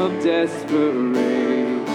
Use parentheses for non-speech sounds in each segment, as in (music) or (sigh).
of desperation.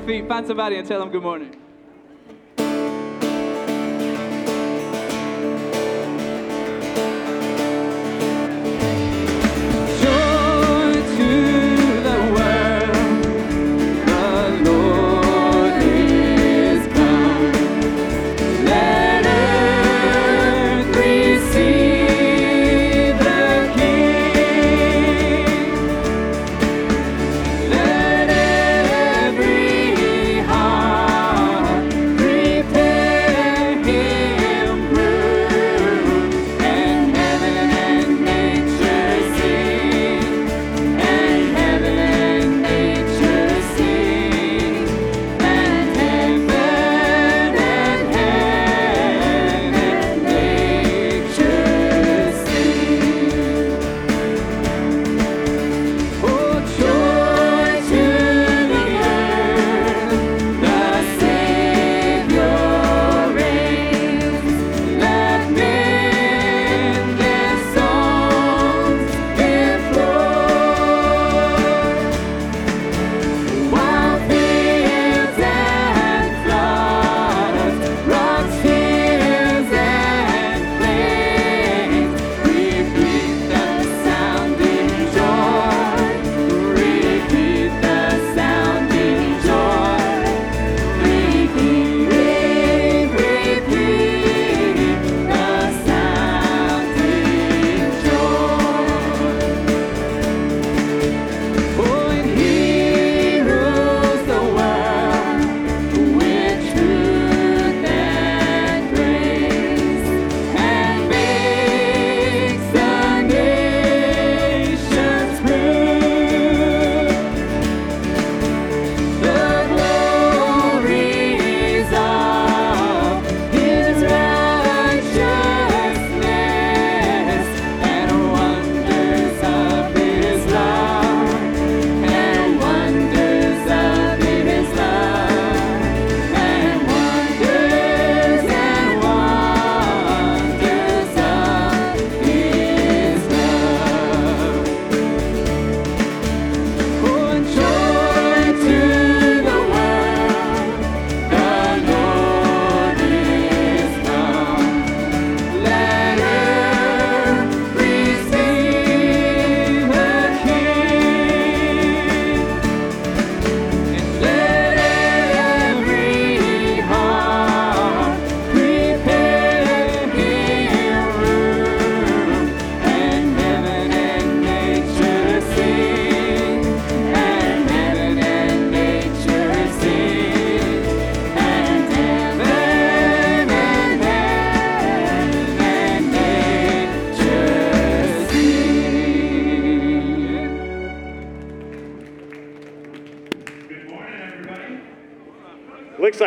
Your feet, find somebody, and tell them good morning.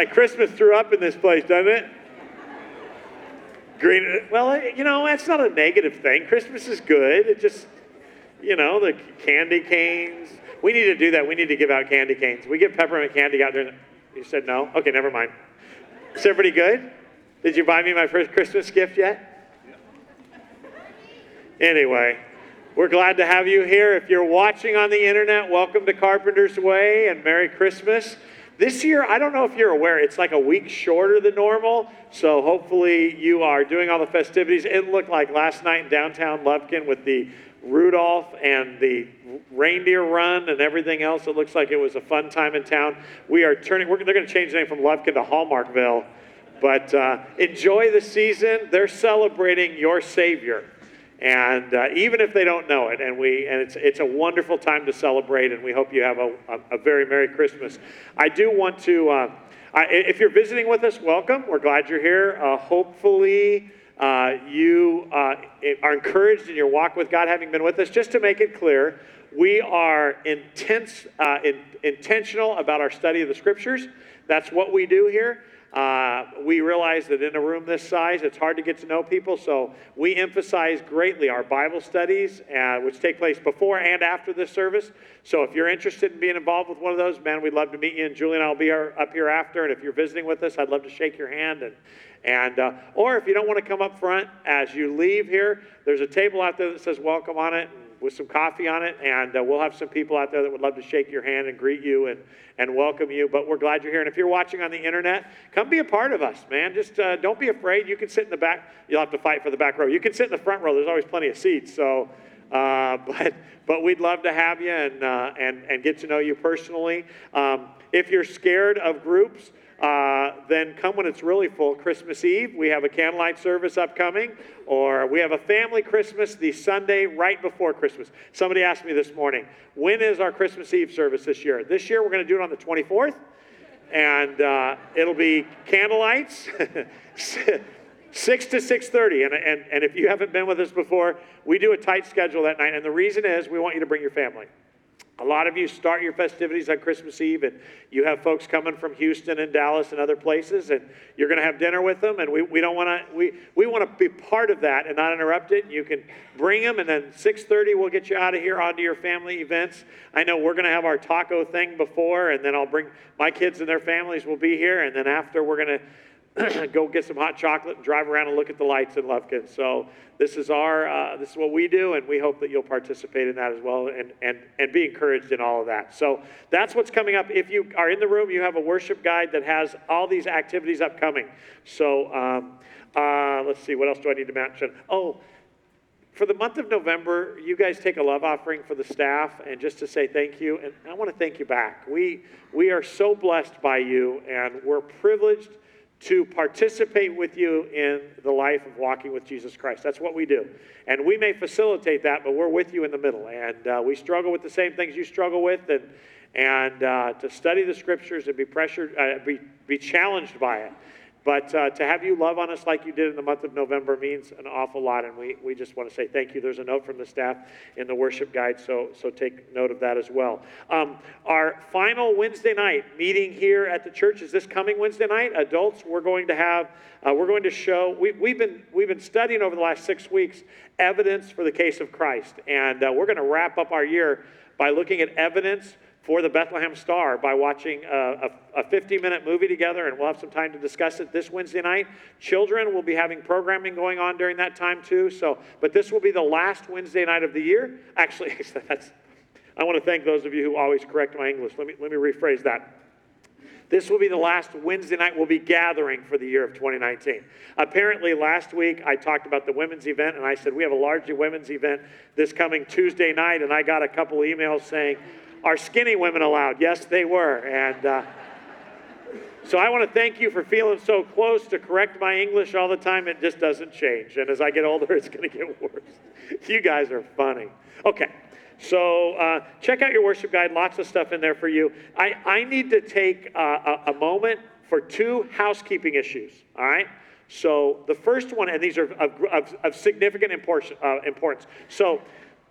Like Christmas threw up in this place, doesn't it? Green. Well, you know, that's not a negative thing. Christmas is good. It just, you know, the candy canes. We need to do that. We need to give out candy canes. We give peppermint candy out there. You said no? Okay, never mind. Is everybody good? Did you buy me my first Christmas gift yet? Anyway, we're glad to have you here. If you're watching on the internet, welcome to Carpenter's Way and Merry Christmas. This year, I don't know if you're aware, it's like a week shorter than normal. So hopefully you are doing all the festivities. It looked like last night in downtown Lufkin with the Rudolph and the reindeer run and everything else. It looks like it was a fun time in town. We are turning, they're going to change the name from Lufkin to Hallmarkville. But uh, enjoy the season. They're celebrating your Savior and uh, even if they don't know it and we and it's it's a wonderful time to celebrate and we hope you have a, a, a very merry christmas. I do want to uh, I, if you're visiting with us welcome. We're glad you're here. Uh, hopefully uh, you uh, are encouraged in your walk with god having been with us. Just to make it clear we are intense uh, in, intentional about our study of the scriptures. That's what we do here uh, we realize that in a room this size, it's hard to get to know people, so we emphasize greatly our Bible studies, uh, which take place before and after this service. So if you're interested in being involved with one of those, man, we'd love to meet you. And Julie and I'll be up here after. And if you're visiting with us, I'd love to shake your hand. And, and uh, or if you don't want to come up front as you leave here, there's a table out there that says welcome on it with some coffee on it, and uh, we'll have some people out there that would love to shake your hand and greet you and, and welcome you. But we're glad you're here. And if you're watching on the internet, come be a part of us, man. Just uh, don't be afraid. You can sit in the back. You'll have to fight for the back row. You can sit in the front row. There's always plenty of seats. So, uh, (laughs) but but we'd love to have you and uh, and and get to know you personally. Um, if you're scared of groups. Uh, then come when it's really full. Christmas Eve, we have a candlelight service upcoming, or we have a family Christmas the Sunday right before Christmas. Somebody asked me this morning, when is our Christmas Eve service this year? This year we're going to do it on the 24th, and uh, it'll be candlelights. (laughs) 6 to 6.30 and, and, and if you haven't been with us before we do a tight schedule that night and the reason is we want you to bring your family a lot of you start your festivities on Christmas Eve, and you have folks coming from Houston and Dallas and other places, and you're going to have dinner with them. And we, we don't want to we, we want to be part of that and not interrupt it. You can bring them, and then 6:30 we'll get you out of here onto your family events. I know we're going to have our taco thing before, and then I'll bring my kids and their families will be here, and then after we're going to (clears throat) go get some hot chocolate and drive around and look at the lights in Lufkin. So this is our uh, this is what we do, and we hope that you'll participate in that as well and and and be encouraged in all of that. So that's what's coming up. If you are in the room, you have a worship guide that has all these activities upcoming. So um, uh, let's see, what else do I need to mention? Oh. For the month of November, you guys take a love offering for the staff and just to say thank you. And I want to thank you back. We, we are so blessed by you, and we're privileged to participate with you in the life of walking with Jesus Christ. That's what we do. And we may facilitate that, but we're with you in the middle. And uh, we struggle with the same things you struggle with. And, and uh, to study the scriptures and be pressured, uh, be, be challenged by it. But uh, to have you love on us like you did in the month of November means an awful lot, and we, we just want to say thank you. There's a note from the staff in the worship guide, so, so take note of that as well. Um, our final Wednesday night meeting here at the church is this coming Wednesday night. Adults, we're going to have, uh, we're going to show, we, we've, been, we've been studying over the last six weeks evidence for the case of Christ, and uh, we're going to wrap up our year by looking at evidence for the Bethlehem Star by watching a, a, 50 minute movie together, and we'll have some time to discuss it this Wednesday night. Children will be having programming going on during that time too. So, but this will be the last Wednesday night of the year. Actually, (laughs) that's, I want to thank those of you who always correct my English. Let me, let me rephrase that. This will be the last Wednesday night we'll be gathering for the year of 2019. Apparently, last week I talked about the women's event, and I said we have a largely women's event this coming Tuesday night, and I got a couple emails saying, are skinny women allowed? Yes, they were. And uh, so I want to thank you for feeling so close to correct my English all the time. It just doesn't change. And as I get older, (laughs) it's going to get worse. you guys are funny. Okay. So uh, check out your worship guide. Lots of stuff in there for you. I, I need to take uh, a, a moment for two housekeeping issues. All right. So the first one, and these are of, of, of significant uh, importance. So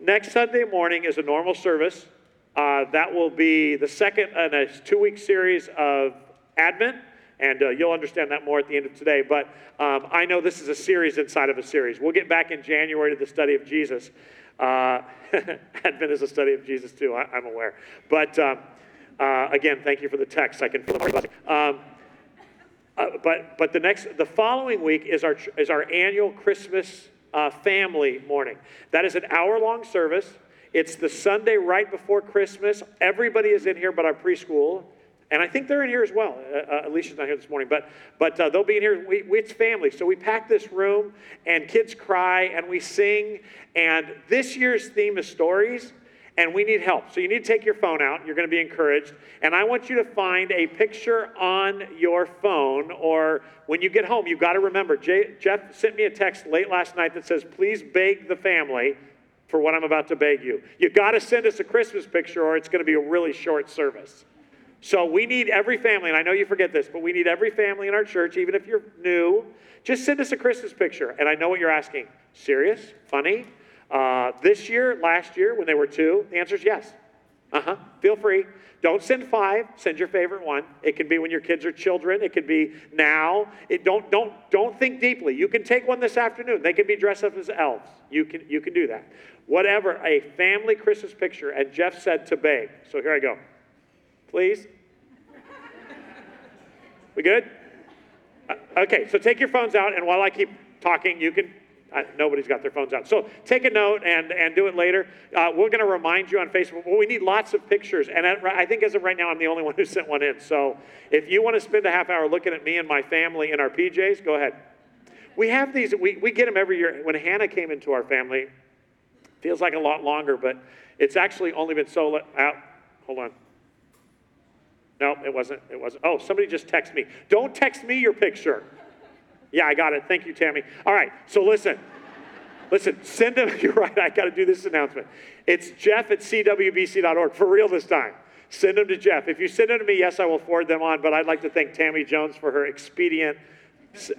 next Sunday morning is a normal service. Uh, that will be the second in a two week series of Advent, and uh, you'll understand that more at the end of today. But um, I know this is a series inside of a series. We'll get back in January to the study of Jesus. Uh, (laughs) Advent is a study of Jesus, too, I, am aware. But um, uh, again, thank you for the text. I can feel the um, uh, but but the next the following week is our is our annual Christmas uh, family morning. That is an hour long service. It's the Sunday right before Christmas. Everybody is in here but our preschool. And I think they're in here as well. Uh, uh, Alicia's not here this morning, but, but uh, they'll be in here. We, we, it's family. So we pack this room, and kids cry, and we sing. And this year's theme is stories, and we need help. So you need to take your phone out. You're going to be encouraged. And I want you to find a picture on your phone, or when you get home, you've got to remember. Jeff sent me a text late last night that says, please beg the family for what I'm about to beg you. You got to send us a Christmas picture or it's going to be a really short service. So we need every family, and I know you forget this, but we need every family in our church, even if you're new, just send us a Christmas picture. And I know what you're asking. Serious? Funny? Uh, this year, last year, when they were two, the answer is yes. Uh huh. Feel free. Don't send five. Send your favorite one. It can be when your kids are children. It could be now. It don't don't don't think deeply. You can take one this afternoon. They can be dressed up as elves. You can you can do that. Whatever. A family Christmas picture. And Jeff said to beg. So here I go. Please. We good? Uh, okay. So take your phones out, and while I keep talking, you can Nobody's got their phones out. So take a note and, and do it later. Uh, we're going to remind you on Facebook. Well, we need lots of pictures. And I, I think as of right now, I'm the only one who sent one in. So if you want to spend a half hour looking at me and my family in our PJs, go ahead. We have these, we, we get them every year. When Hannah came into our family, feels like a lot longer, but it's actually only been so out. Hold on. No, it wasn't. It wasn't. Oh, somebody just text me. Don't text me your picture. Yeah, I got it. Thank you, Tammy. All right, so listen. Listen, send them. (laughs) You're right, I got to do this announcement. It's Jeff at cwbc.org. For real this time. Send them to Jeff. If you send them to me, yes, I will forward them on. But I'd like to thank Tammy Jones for her expedient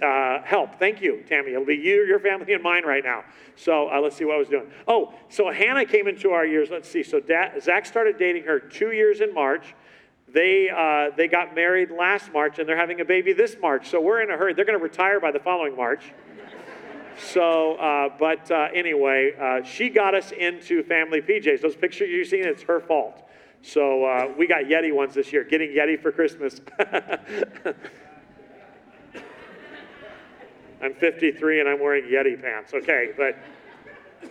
uh, help. Thank you, Tammy. It'll be you, your family, and mine right now. So uh, let's see what I was doing. Oh, so Hannah came into our years. Let's see. So da- Zach started dating her two years in March. They, uh, they got married last March and they're having a baby this March. So we're in a hurry. They're going to retire by the following March. So, uh, but uh, anyway, uh, she got us into family PJs. Those pictures you've seen, it's her fault. So uh, we got Yeti ones this year, getting Yeti for Christmas. (laughs) I'm 53 and I'm wearing Yeti pants, okay? But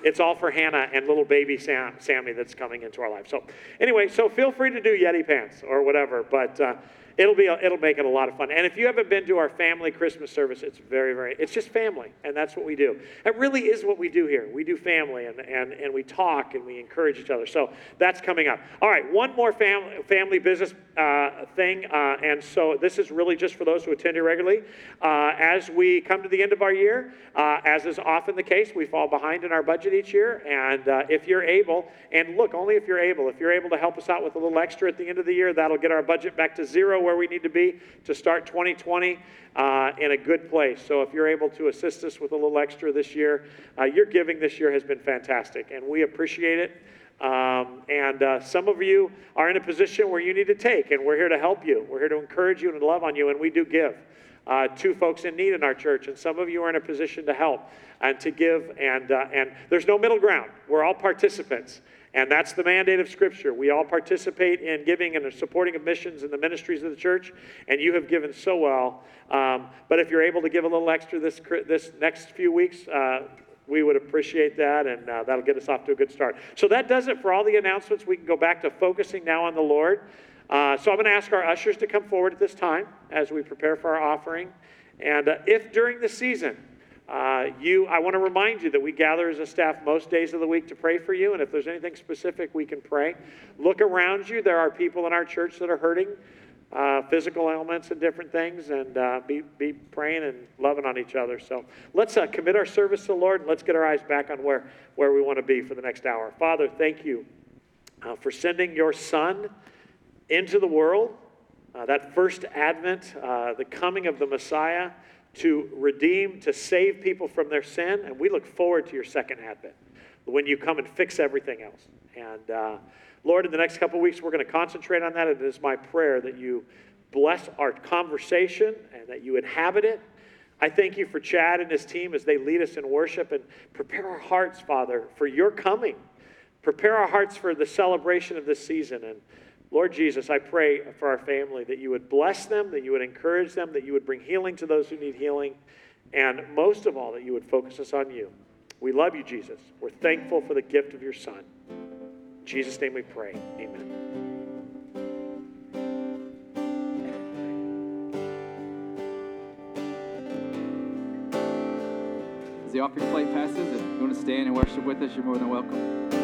it's all for Hannah and little baby Sam, Sammy that's coming into our life. So, anyway, so feel free to do Yeti pants or whatever, but uh, it'll be it'll make it a lot of fun. And if you haven't been to our family Christmas service, it's very very it's just family, and that's what we do. It really is what we do here. We do family, and and and we talk and we encourage each other. So that's coming up. All right, one more family family business uh, thing, uh, and so this is really just for those who attend regularly. Uh, as we come to the end of our year, uh, as is often the case, we fall behind in our budget each year, and uh, if you're able, and look, only if you're able, if you're able to help us out with a little extra at the end of the year, that'll get our budget back to zero where we need to be to start 2020 uh, in a good place. So if you're able to assist us with a little extra this year, uh, your giving this year has been fantastic, and we appreciate it. Um, and uh, some of you are in a position where you need to take, and we're here to help you. We're here to encourage you and love on you, and we do give. Uh, to folks in need in our church, and some of you are in a position to help and to give, and uh, and there's no middle ground. We're all participants, and that's the mandate of Scripture. We all participate in giving and supporting of missions and the ministries of the church, and you have given so well. Um, but if you're able to give a little extra this, this next few weeks, uh, we would appreciate that, and uh, that'll get us off to a good start. So that does it for all the announcements. We can go back to focusing now on the Lord. Uh, so I'm going to ask our ushers to come forward at this time as we prepare for our offering. And uh, if during the season, uh, you, I want to remind you that we gather as a staff most days of the week to pray for you. And if there's anything specific, we can pray. Look around you. There are people in our church that are hurting, uh, physical ailments and different things, and uh, be, be praying and loving on each other. So let's uh, commit our service to the Lord and let's get our eyes back on where, where we want to be for the next hour. Father, thank you uh, for sending your Son into the world. Uh, that first advent, the coming of the Messiah to redeem, to save people from their sin. And we look forward to your second advent when you come and fix everything else. And uh, Lord, in the next couple weeks, we're going to concentrate on that. It is my prayer that you bless our conversation and that you inhabit it. I thank you for Chad and his team as they lead us in worship and prepare our hearts, Father, for your coming. Prepare our hearts for the celebration of this season. And Lord Jesus, I pray for our family that you would bless them, that you would encourage them, that you would bring healing to those who need healing, and most of all, that you would focus us on you. We love you, Jesus. We're thankful for the gift of your Son. In Jesus' name we pray. Amen. As the offering plate passes, if you want to stand and worship with us, you're more than welcome.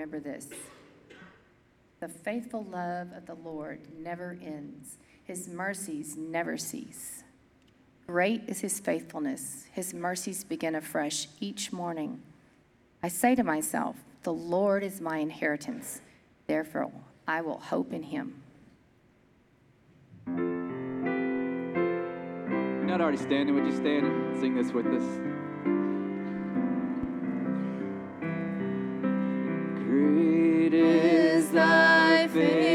Remember this. The faithful love of the Lord never ends, His mercies never cease. Great is His faithfulness, His mercies begin afresh each morning. I say to myself, The Lord is my inheritance, therefore I will hope in Him. You're not already standing, would you stand and sing this with us? Is thy faithfulness,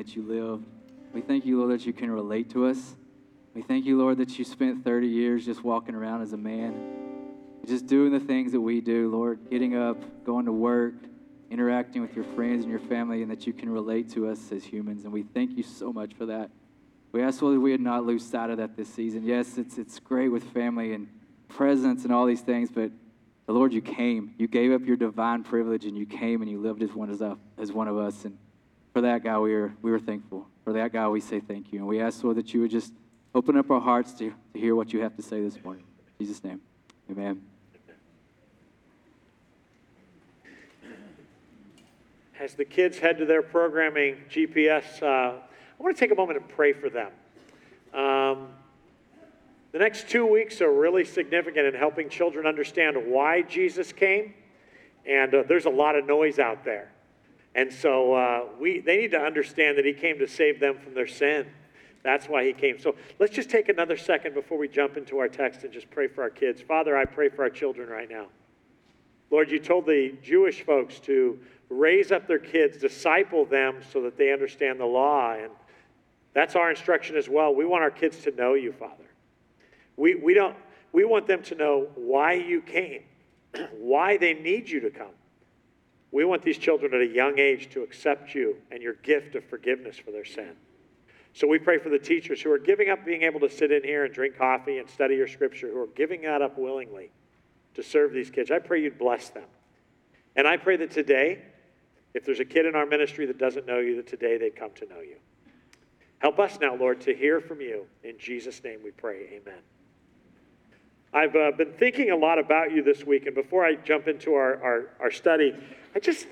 that you lived. We thank you, Lord, that you can relate to us. We thank you, Lord, that you spent 30 years just walking around as a man, just doing the things that we do, Lord, getting up, going to work, interacting with your friends and your family, and that you can relate to us as humans. And we thank you so much for that. We ask, Lord, that we would not lose sight of that this season. Yes, it's, it's great with family and presence and all these things, but the Lord, you came. You gave up your divine privilege and you came and you lived as one, as, as one of us. And for that, God, we were, we were thankful. For that, God, we say thank you. And we ask, Lord, that you would just open up our hearts to, to hear what you have to say this morning. In Jesus' name, amen. As the kids head to their programming GPS, uh, I want to take a moment and pray for them. Um, the next two weeks are really significant in helping children understand why Jesus came, and uh, there's a lot of noise out there. And so uh, we, they need to understand that He came to save them from their sin. That's why He came. So let's just take another second before we jump into our text and just pray for our kids. Father, I pray for our children right now. Lord, you told the Jewish folks to raise up their kids, disciple them so that they understand the law. And that's our instruction as well. We want our kids to know you, Father. We, we, don't, we want them to know why you came, (clears throat) why they need you to come. We want these children at a young age to accept you and your gift of forgiveness for their sin. So we pray for the teachers who are giving up being able to sit in here and drink coffee and study your scripture, who are giving that up willingly to serve these kids. I pray you'd bless them. And I pray that today, if there's a kid in our ministry that doesn't know you, that today they'd come to know you. Help us now, Lord, to hear from you. In Jesus' name we pray. Amen. I've uh, been thinking a lot about you this week, and before I jump into our, our, our study, I just,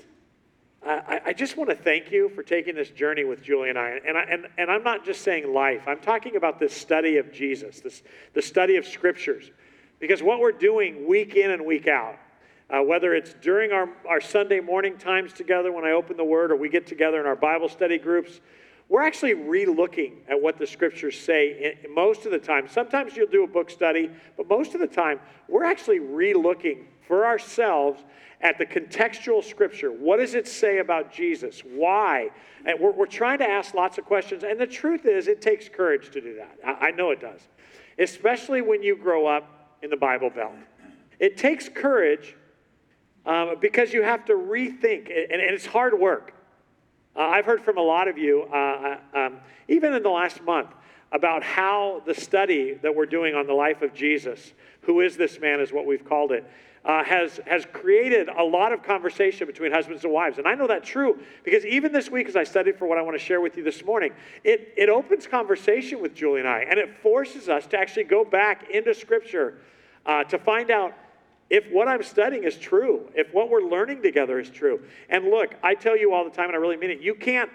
I, I just want to thank you for taking this journey with Julie and I. And, I and, and I'm not just saying life, I'm talking about this study of Jesus, this, the study of scriptures. Because what we're doing week in and week out, uh, whether it's during our, our Sunday morning times together when I open the Word, or we get together in our Bible study groups, we're actually re-looking at what the scriptures say most of the time. Sometimes you'll do a book study, but most of the time we're actually re-looking for ourselves at the contextual scripture. What does it say about Jesus? Why? And we're, we're trying to ask lots of questions. And the truth is, it takes courage to do that. I, I know it does, especially when you grow up in the Bible Belt. It takes courage um, because you have to rethink, and, and it's hard work. Uh, I've heard from a lot of you, uh, uh, um, even in the last month, about how the study that we're doing on the life of Jesus, who is this man, is what we've called it, uh, has, has created a lot of conversation between husbands and wives. And I know that's true because even this week, as I studied for what I want to share with you this morning, it, it opens conversation with Julie and I, and it forces us to actually go back into Scripture uh, to find out if what I'm studying is true, if what we're learning together is true. And look, I tell you all the time, and I really mean it, you can't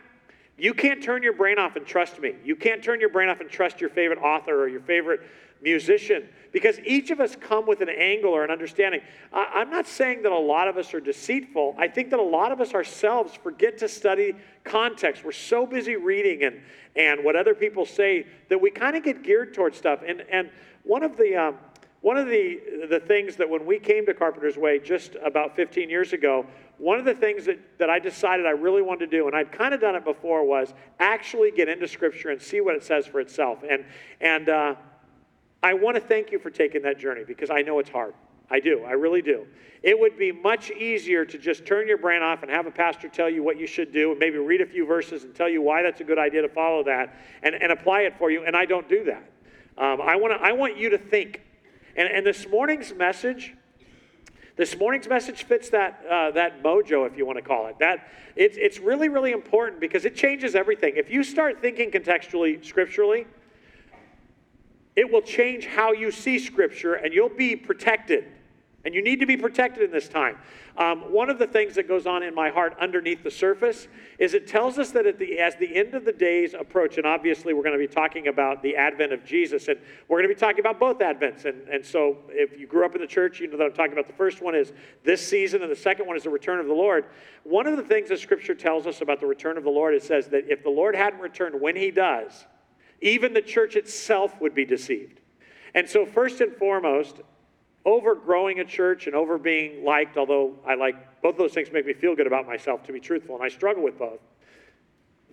you can't turn your brain off and trust me. You can't turn your brain off and trust your favorite author or your favorite musician because each of us come with an angle or an understanding. I, am not saying that a lot of us are deceitful. I think that a lot of us ourselves forget to study context. We're so busy reading and, and what other people say that we kind of get geared towards stuff. And, and one of the. Um, one of the, the things that when we came to Carpenter's Way just about 15 years ago, one of the things that, that I decided I really wanted to do, and I'd kind of done it before, was actually get into Scripture and see what it says for itself. And, and uh, I want to thank you for taking that journey because I know it's hard. I do. I really do. It would be much easier to just turn your brain off and have a pastor tell you what you should do and maybe read a few verses and tell you why that's a good idea to follow that and, and apply it for you. And I don't do that. Um, I, wanna, I want you to think. And, and this morning's message, this morning's message fits that, uh, that mojo, if you want to call it. That it's, it's really, really important because it changes everything. If you start thinking contextually, scripturally, it will change how you see Scripture and you'll be protected. And you need to be protected in this time. Um, one of the things that goes on in my heart underneath the surface is it tells us that at the, as the end of the days approach, and obviously we're going to be talking about the advent of Jesus, and we're going to be talking about both advents. And, and so if you grew up in the church, you know that I'm talking about the first one is this season, and the second one is the return of the Lord. One of the things that Scripture tells us about the return of the Lord, it says that if the Lord hadn't returned when he does, even the church itself would be deceived. And so, first and foremost, over growing a church and over being liked, although I like both those things make me feel good about myself, to be truthful, and I struggle with both.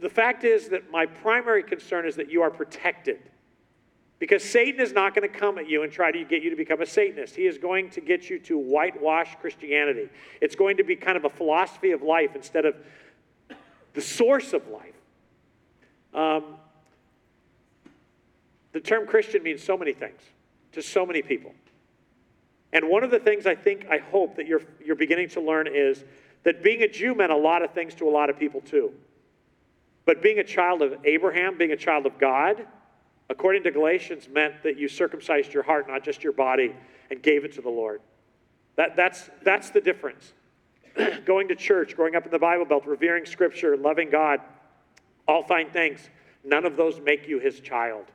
The fact is that my primary concern is that you are protected. Because Satan is not going to come at you and try to get you to become a Satanist. He is going to get you to whitewash Christianity. It's going to be kind of a philosophy of life instead of the source of life. Um, the term Christian means so many things to so many people. And one of the things I think, I hope that you're, you're beginning to learn is that being a Jew meant a lot of things to a lot of people too. But being a child of Abraham, being a child of God, according to Galatians, meant that you circumcised your heart, not just your body, and gave it to the Lord. That, that's, that's the difference. (clears throat) Going to church, growing up in the Bible Belt, revering Scripture, loving God, all fine things. None of those make you his child.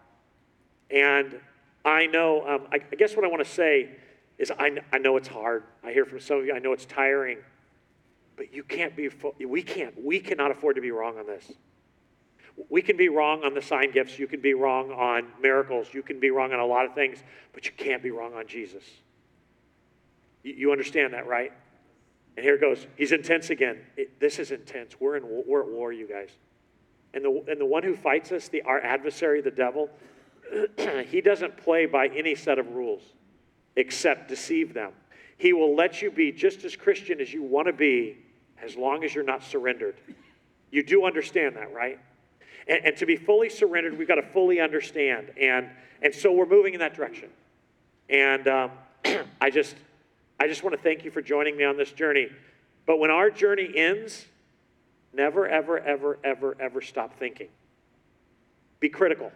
And I know, um, I, I, guess what I want to say is I, I know it's hard. I hear from some of you, I know it's tiring. But you can't be, we can't, we cannot afford to be wrong on this. We can be wrong on the sign gifts. You can be wrong on miracles. You can be wrong on a lot of things, but you can't be wrong on Jesus. You, understand that, right? And here it goes. He's intense again. It, this is intense. We're, in, we're at war, you guys. And the, and the one who fights us, the, our adversary, the devil, (clears throat) he doesn't play by any set of rules except deceive them. He will let you be just as Christian as you want to be as long as you're not surrendered. You do understand that, right? And, and to be fully surrendered, we've got to fully understand. And, and so we're moving in that direction. And um, (clears throat) I just, I just want to thank you for joining me on this journey. But when our journey ends, never, ever, ever, ever, ever stop thinking. Be critical.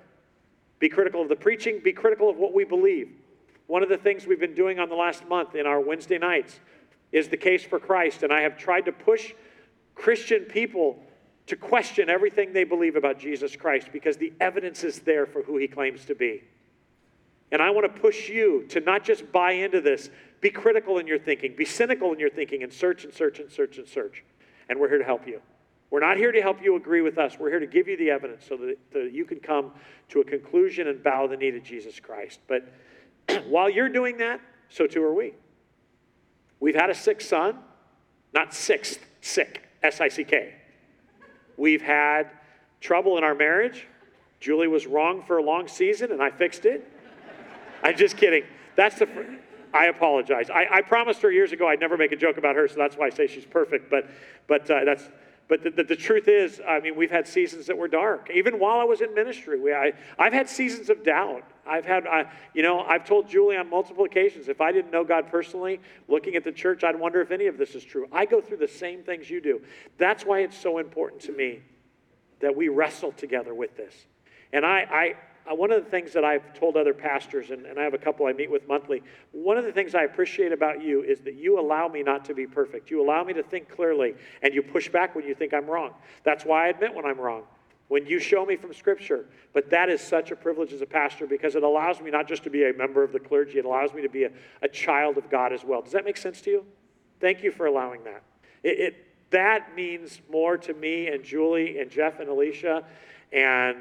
Be critical of the preaching, be critical of what we believe. One of the things we've been doing on the last month in our Wednesday nights is the case for Christ. And I have tried to push Christian people to question everything they believe about Jesus Christ because the evidence is there for who he claims to be. And I want to push you to not just buy into this, be critical in your thinking, be cynical in your thinking, and search and search and search and search. And we're here to help you. We're not here to help you agree with us. We're here to give you the evidence so that, that you can come to a conclusion and bow the knee to Jesus Christ. But (clears throat) while you're doing that, so too are we. We've had a sick son, not sixth, sick, S I C K. We've had trouble in our marriage. Julie was wrong for a long season, and I fixed it. I'm just kidding. That's the. Fr- I apologize. I, I, promised her years ago I'd never make a joke about her, so that's why I say she's perfect. But, but uh, that's. But the, the, the, truth is, I mean, we've had seasons that were dark. Even while I was in ministry, we, I, I've had seasons of doubt. I've had, I, you know, I've told Julie on multiple occasions, if I didn't know God personally, looking at the church, I'd wonder if any of this is true. I go through the same things you do. That's why it's so important to me that we wrestle together with this. And I, I uh, one of the things that I've told other pastors, and, and I have a couple I meet with monthly, one of the things I appreciate about you is that you allow me not to be perfect. You allow me to think clearly, and you push back when you think I'm wrong. That's why I admit when I'm wrong when you show me from Scripture. But that is such a privilege as a pastor because it allows me not just to be a member of the clergy, it allows me to be a, a child of God as well. Does that make sense to you? Thank you for allowing that. It, it, that means more to me and Julie and Jeff and Alicia and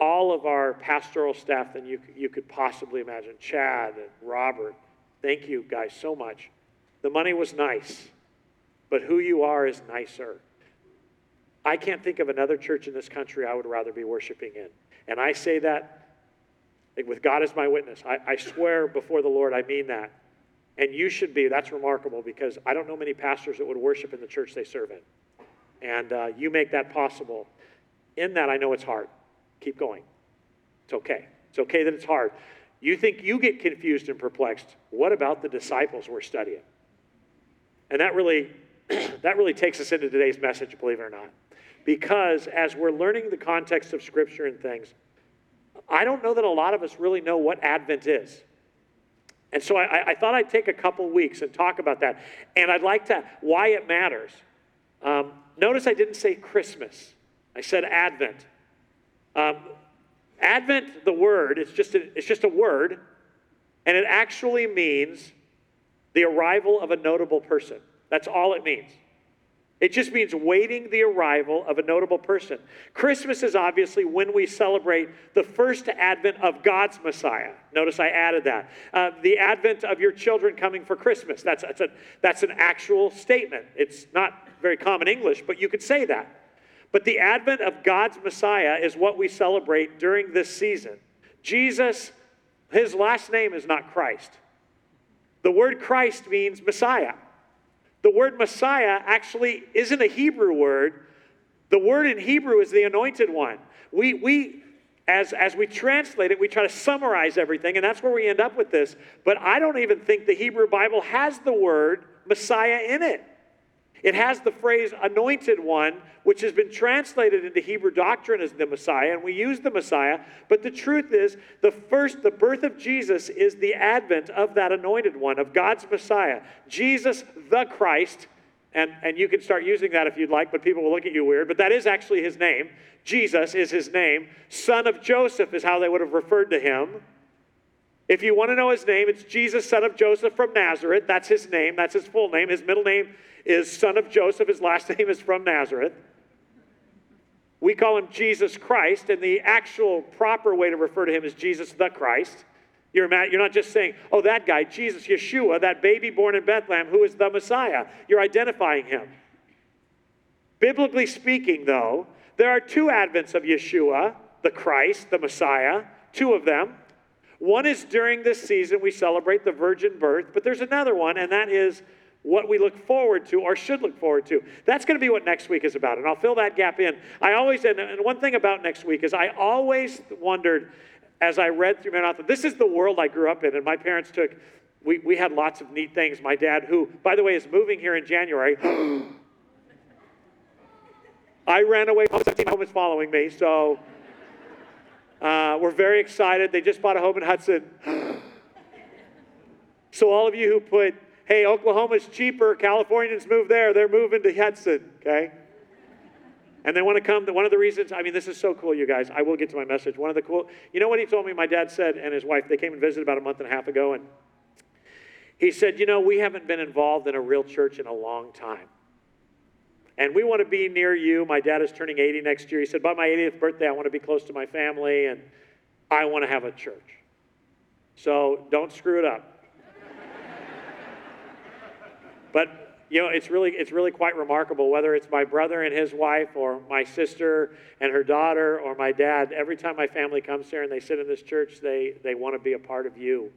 all of our pastoral staff than you, you could possibly imagine. Chad and Robert, thank you guys so much. The money was nice, but who you are is nicer. I can't think of another church in this country I would rather be worshiping in. And I say that with God as my witness. I, I, swear before the Lord, I mean that. And you should be. That's remarkable because I don't know many pastors that would worship in the church they serve in. And uh, you make that possible. In that, I know it's hard. Keep going. It's okay. It's okay that it's hard. You think you get confused and perplexed. What about the disciples we're studying? And that really, (clears throat) that really takes us into today's message, believe it or not because as we're learning the context of Scripture and things, I don't know that a lot of us really know what Advent is. And so I, I thought I'd take a couple weeks and talk about that. And I'd like to, why it matters. Um, notice I didn't say Christmas, I said Advent. Um, Advent, the word, it's just, a, it's just a word, and it actually means the arrival of a notable person. That's all it means. It just means waiting the arrival of a notable person. Christmas is obviously when we celebrate the first advent of God's Messiah. Notice I added that. Uh, the advent of your children coming for Christmas. That's, that's, a, that's an actual statement. It's not very common English, but you could say that. But the advent of God's Messiah is what we celebrate during this season. Jesus, his last name is not Christ. The word Christ means Messiah. The word Messiah actually isn't a Hebrew word. The word in Hebrew is the anointed one. We, we as, as we translate it, we try to summarize everything, and that's where we end up with this. But I don't even think the Hebrew Bible has the word Messiah in it. It has the phrase anointed one, which has been translated into Hebrew doctrine as the Messiah, and we use the Messiah. But the truth is, the first, the birth of Jesus is the advent of that anointed one, of God's Messiah. Jesus the Christ, and, and you can start using that if you'd like, but people will look at you weird, but that is actually his name. Jesus is his name. Son of Joseph is how they would have referred to him. If you want to know his name, it's Jesus, son of Joseph from Nazareth. That's his name. That's his full name. His middle name is son of Joseph. His last (laughs) name is from Nazareth. We call him Jesus Christ, and the actual proper way to refer to him is Jesus the Christ. You're, not just saying, oh, that guy, Jesus, Yeshua, that baby born in Bethlehem, who is the Messiah. You're identifying him. Biblically speaking, though, there are two advents of Yeshua, the Christ, the Messiah, two of them. One is during this season we celebrate the virgin birth, but there's another one, and that is what we look forward to or should look forward to. That's going to be what next week is about, and I'll fill that gap in. I always, and one thing about next week is I always wondered as I read through Maranatha, this is the world I grew up in, and my parents took, we, we had lots of neat things. My dad, who, by the way, is moving here in January, (gasps) I ran away, my home is following me, so uh, we're very excited. They just bought a home in Hudson. (gasps) so, all of you who put, hey, Oklahoma's cheaper, Californians move there, they're moving to Hudson, okay? And they want to come. One of the reasons, I mean, this is so cool, you guys. I will get to my message. One of the cool, you know what he told me? My dad said, and his wife, they came and visited about a month and a half ago, and he said, You know, we haven't been involved in a real church in a long time. And we want to be near you. My dad is turning 80 next year. He said, By my 80th birthday, I want to be close to my family and I want to have a church. So don't screw it up. (laughs) but you know, it's really, it's really quite remarkable, whether it's my brother and his wife, or my sister and her daughter, or my dad. Every time my family comes here and they sit in this church, they, they want to be a part of you.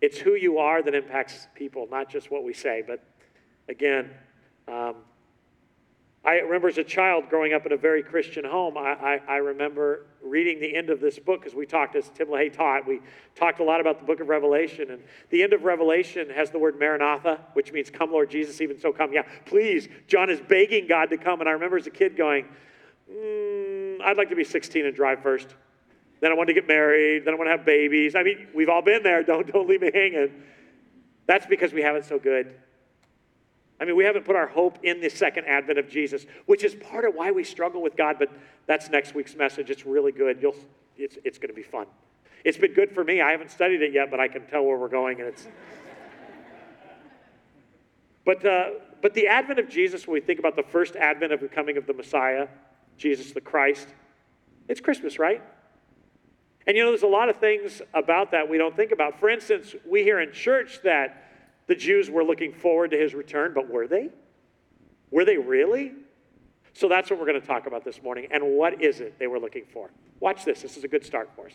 It's who you are that impacts people, not just what we say. But again, um, I remember as a child growing up in a very Christian home, I, I, I remember reading the end of this book because we talked, as Tim LaHaye taught, we talked a lot about the book of Revelation. And the end of Revelation has the word Maranatha, which means, Come, Lord Jesus, even so come. Yeah, please. John is begging God to come. And I remember as a kid going, mm, I'd like to be 16 and drive first. Then I want to get married. Then I want to have babies. I mean, we've all been there. Don't, don't leave me hanging. That's because we have it so good. I mean, we haven't put our hope in the second advent of Jesus, which is part of why we struggle with God, but that's next week's message. It's really good. You'll, it's, it's going to be fun. It's been good for me. I haven't studied it yet, but I can tell where we're going, and it's. (laughs) but, uh, but the advent of Jesus, when we think about the first advent of the coming of the Messiah, Jesus the Christ, it's Christmas, right? And you know, there's a lot of things about that we don't think about. For instance, we hear in church that the Jews were looking forward to his return, but were they? Were they really? So that's what we're going to talk about this morning. And what is it they were looking for? Watch this. This is a good start for us.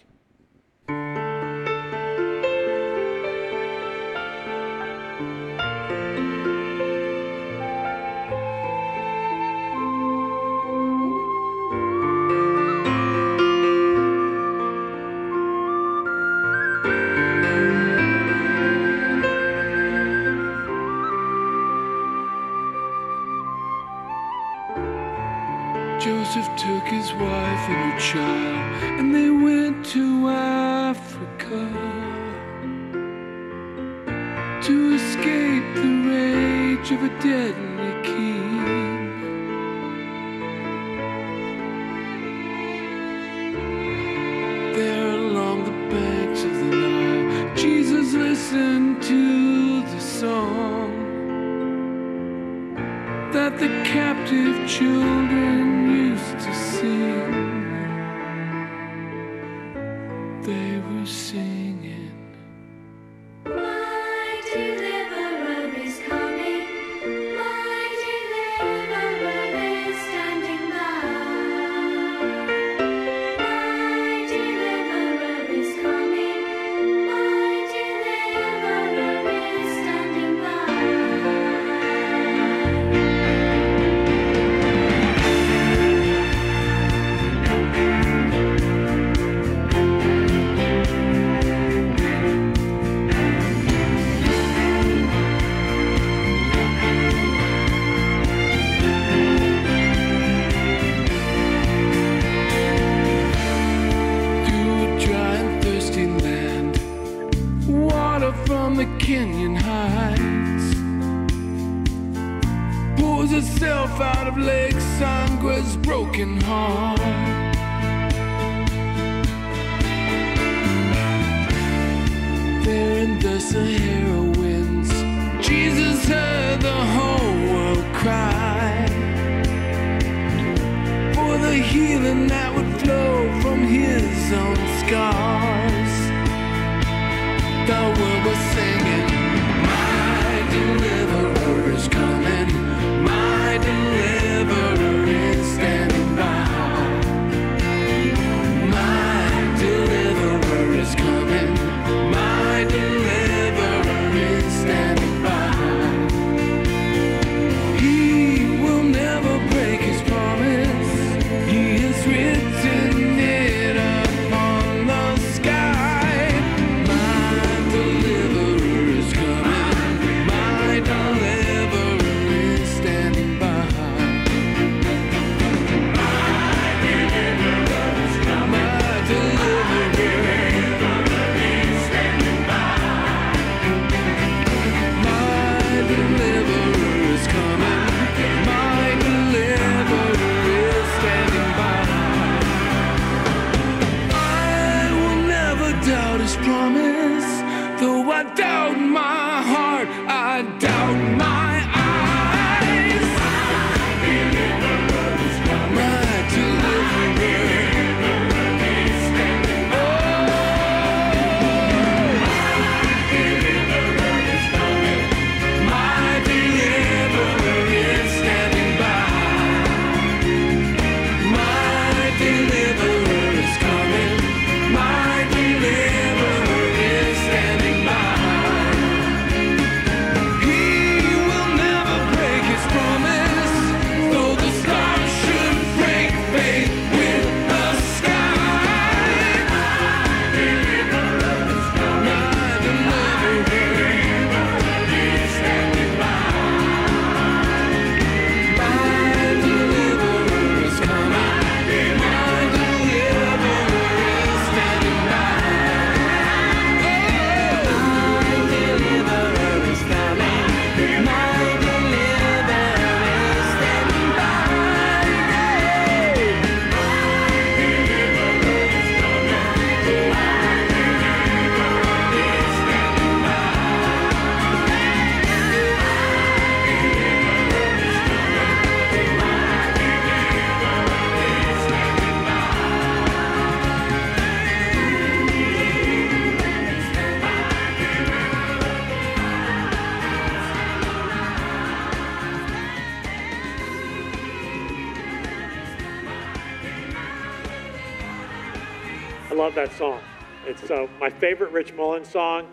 Favorite Rich Mullins song.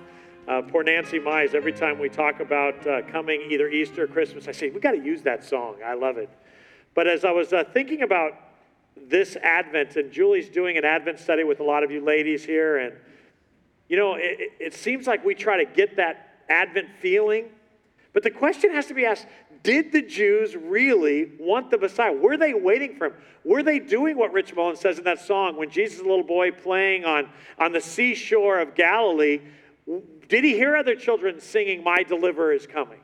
Uh, poor Nancy Mize, every time we talk about uh, coming either Easter or Christmas, I say, we got to use that song. I love it. But as I was uh, thinking about this Advent, and Julie's doing an Advent study with a lot of you ladies here, and you know, it, it- it seems like we try to get that Advent feeling. But the question has to be asked did the Jews really want the Messiah? Were they waiting for him? Were they doing what Rich Mullins says in that song when Jesus, is a little boy, playing on, on the seashore of Galilee? Did he hear other children singing, My deliverer is coming?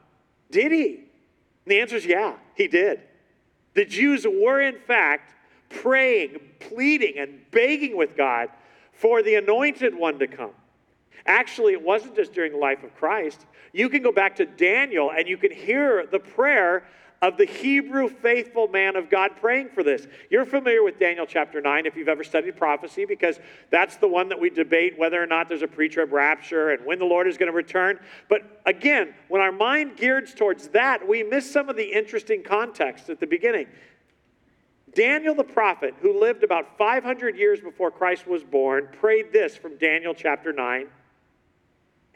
Did he? And the answer is yeah, he did. The Jews were, in fact, praying, pleading, and begging with God for the anointed one to come. Actually, it wasn't just during the life of Christ. You can go back to Daniel and you can hear the prayer of the Hebrew faithful man of God praying for this. You're familiar with Daniel chapter 9 if you've ever studied prophecy, because that's the one that we debate whether or not there's a pre trib rapture and when the Lord is going to return. But again, when our mind gears towards that, we miss some of the interesting context at the beginning. Daniel the prophet, who lived about 500 years before Christ was born, prayed this from Daniel chapter 9.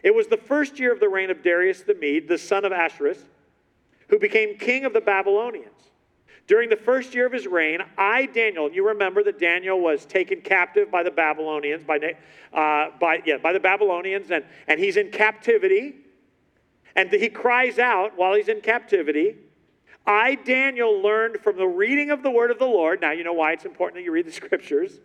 It was the first year of the reign of Darius the Mede, the son of Ahasuerus, who became king of the Babylonians. During the first year of his reign, I, Daniel, you remember that Daniel was taken captive by the Babylonians, by, uh, by, yeah, by the Babylonians, and, and he's in captivity. And he cries out while he's in captivity. I, Daniel, learned from the reading of the word of the Lord. Now, you know why it's important that you read the scriptures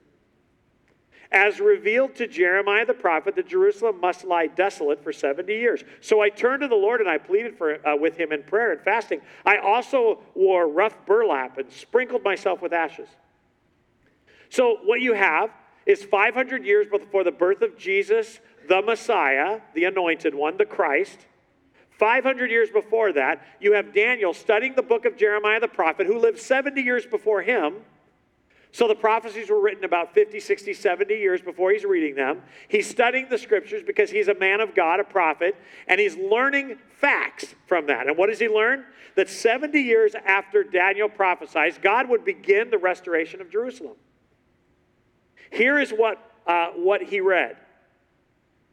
as revealed to Jeremiah the prophet, that Jerusalem must lie desolate for 70 years. So I turned to the Lord and I pleaded for, uh, with him in prayer and fasting. I also wore rough burlap and sprinkled myself with ashes. So what you have is 500 years before the birth of Jesus, the Messiah, the anointed one, the Christ. 500 years before that, you have Daniel studying the book of Jeremiah the prophet, who lived 70 years before him so the prophecies were written about 50, 60, 70 years before he's reading them. He's studying the scriptures because he's a man of God, a prophet, and he's learning facts from that. And what does he learn? That 70 years after Daniel prophesies, God would begin the restoration of Jerusalem. Here is what, uh, what he read.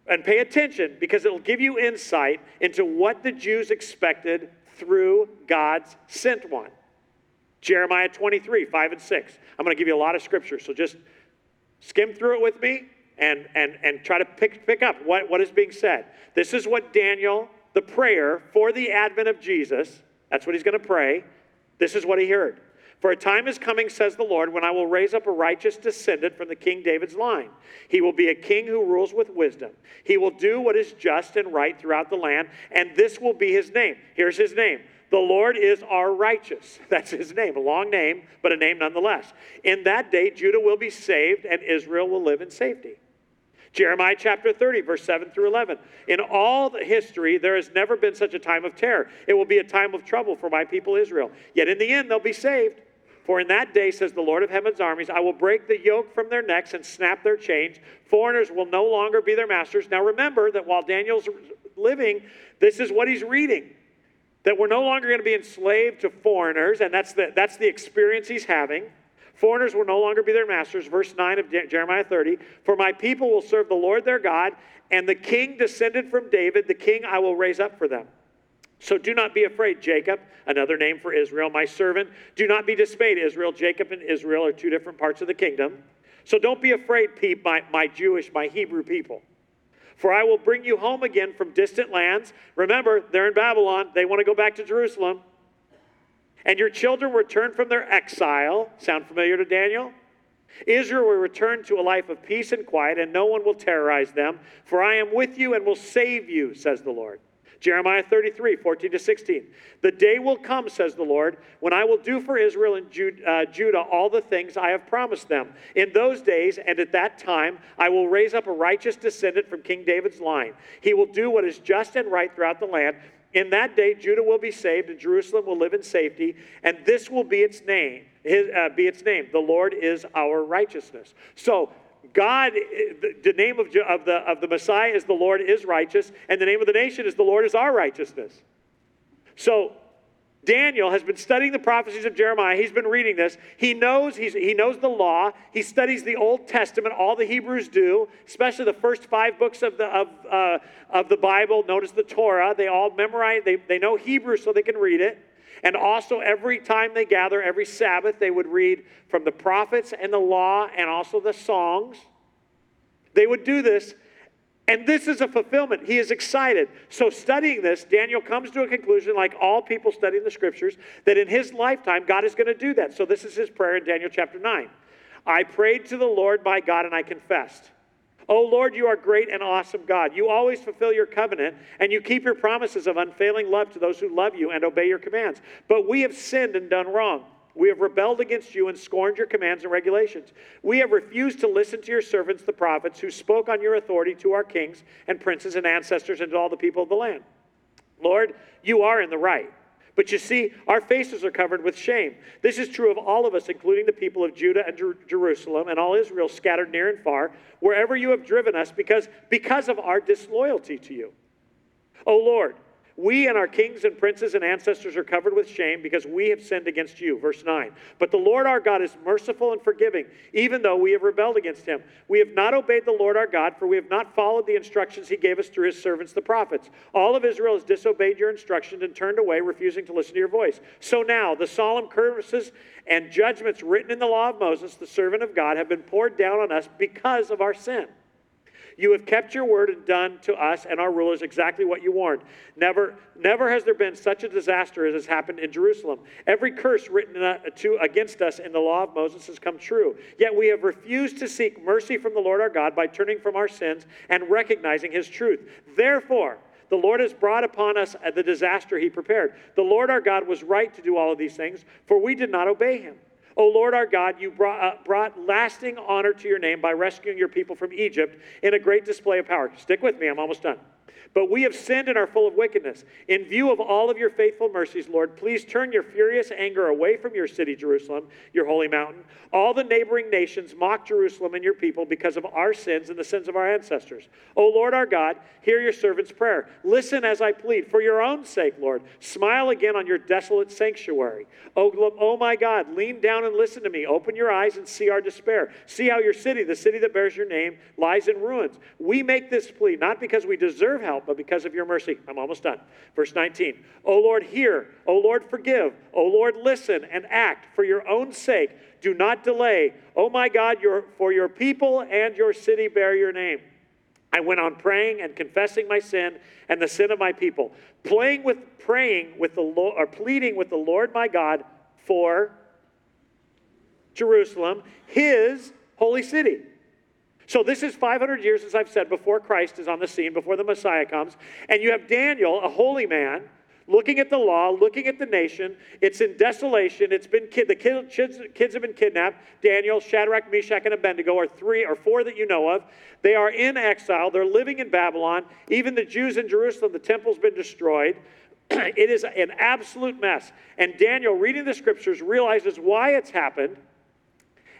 And pay attention because it'll give you insight into what the Jews expected through God's sent one. Jeremiah 23, 5 and 6. I'm going to give you a lot of scripture, so just skim through it with me and, and, and try to pick, pick up what, what is being said. This is what Daniel, the prayer for the advent of Jesus, that's what he's going to pray. This is what he heard. For a time is coming, says the Lord, when I will raise up a righteous descendant from the King David's line. He will be a king who rules with wisdom. He will do what is just and right throughout the land, and this will be his name. Here's his name the Lord is our righteous. (laughs) That's his name, a long name, but a name nonetheless. In that day, Judah will be saved and Israel will live in safety. Jeremiah chapter 30, verse 7 through 11. In all the history, there has never been such a time of terror. It will be a time of trouble for my people Israel. Yet in the end, they'll be saved. For in that day, says the Lord of heaven's armies, I will break the yoke from their necks and snap their chains. Foreigners will no longer be their masters. Now remember that while Daniel's living, this is what he's reading that we're no longer going to be enslaved to foreigners, and that's the, that's the experience he's having. Foreigners will no longer be their masters. Verse 9 of Jeremiah 30 For my people will serve the Lord their God, and the king descended from David, the king I will raise up for them. So do not be afraid, Jacob, another name for Israel, my servant. Do not be dismayed, Israel. Jacob and Israel are two different parts of the kingdom. So don't be afraid, my, my Jewish, my Hebrew people. For I will bring you home again from distant lands. Remember, they're in Babylon. They want to go back to Jerusalem. And your children will return from their exile. Sound familiar to Daniel? Israel will return to a life of peace and quiet, and no one will terrorize them. For I am with you and will save you, says the Lord. Jeremiah 33, 14 to 16. The day will come, says the Lord, when I will do for Israel and uh, Judah all the things I have promised them. In those days and at that time, I will raise up a righteous descendant from King David's line. He will do what is just and right throughout the land. In that day, Judah will be saved, and Jerusalem will live in safety, and this will be its name. His, uh, be its name. The Lord is our righteousness. So God, the name of, of, the, of the Messiah is the Lord is righteous, and the name of the nation is the Lord is our righteousness. So Daniel has been studying the prophecies of Jeremiah. He's been reading this. He knows, he knows the law. He studies the Old Testament. All the Hebrews do, especially the first five books of the, of, uh, of the Bible, as the Torah. They all memorize, they, they know Hebrew so they can read it. And also, every time they gather, every Sabbath, they would read from the prophets and the law and also the songs. They would do this. And this is a fulfillment. He is excited. So, studying this, Daniel comes to a conclusion, like all people studying the scriptures, that in his lifetime, God is going to do that. So, this is his prayer in Daniel chapter 9. I prayed to the Lord my God and I confessed. Oh Lord, you are great and awesome God. You always fulfill your covenant and you keep your promises of unfailing love to those who love you and obey your commands. But we have sinned and done wrong. We have rebelled against you and scorned your commands and regulations. We have refused to listen to your servants, the prophets, who spoke on your authority to our kings and princes and ancestors and to all the people of the land. Lord, you are in the right. But you see, our faces are covered with shame. This is true of all of us, including the people of Judah and Jer- Jerusalem and all Israel scattered near and far, wherever you have driven us, because, because of our disloyalty to you. O Lord, we and our kings and princes and ancestors are covered with shame because we have sinned against you. Verse 9. But the Lord our God is merciful and forgiving, even though we have rebelled against him. We have not obeyed the Lord our God, for we have not followed the instructions he gave us through his servants, the prophets. All of Israel has disobeyed your instructions and turned away, refusing to listen to your voice. So now, the solemn curses and judgments written in the law of Moses, the servant of God, have been poured down on us because of our sin. You have kept your word and done to us and our rulers exactly what you warned. Never, never has there been such a disaster as has happened in Jerusalem. Every curse written to, against us in the law of Moses has come true. Yet we have refused to seek mercy from the Lord our God by turning from our sins and recognizing his truth. Therefore, the Lord has brought upon us the disaster he prepared. The Lord our God was right to do all of these things, for we did not obey him. O Lord our God, you brought, uh, brought lasting honor to your name by rescuing your people from Egypt in a great display of power. Stick with me, I'm almost done. But we have sinned and are full of wickedness. In view of all of your faithful mercies, Lord, please turn your furious anger away from your city, Jerusalem, your holy mountain. All the neighboring nations mock Jerusalem and your people because of our sins and the sins of our ancestors. O Lord our God, hear your servant's prayer. Listen as I plead. For your own sake, Lord, smile again on your desolate sanctuary. O, oh my God, lean down and listen to me. Open your eyes and see our despair. See how your city, the city that bears your name, lies in ruins. We make this plea not because we deserve help, but because of your mercy. I'm almost done. Verse 19. O Lord, hear. O Lord, forgive. O Lord, listen and act for your own sake. Do not delay. O my God, your, for your people and your city bear your name. I went on praying and confessing my sin and the sin of my people, playing with praying with the Lord or pleading with the Lord my God for Jerusalem, his holy city. So this is 500 years, as I've said, before Christ is on the scene, before the Messiah comes. And you have Daniel, a holy man, looking at the law, looking at the nation. It's in desolation. It's been kid, the kids, kids have been kidnapped. Daniel, Shadrach, Meshach, and Abednego are three or four that you know of. They are in exile. They're living in Babylon. Even the Jews in Jerusalem, the temple's been destroyed. (clears throat) it is an absolute mess. And Daniel, reading the scriptures, realizes why it's happened.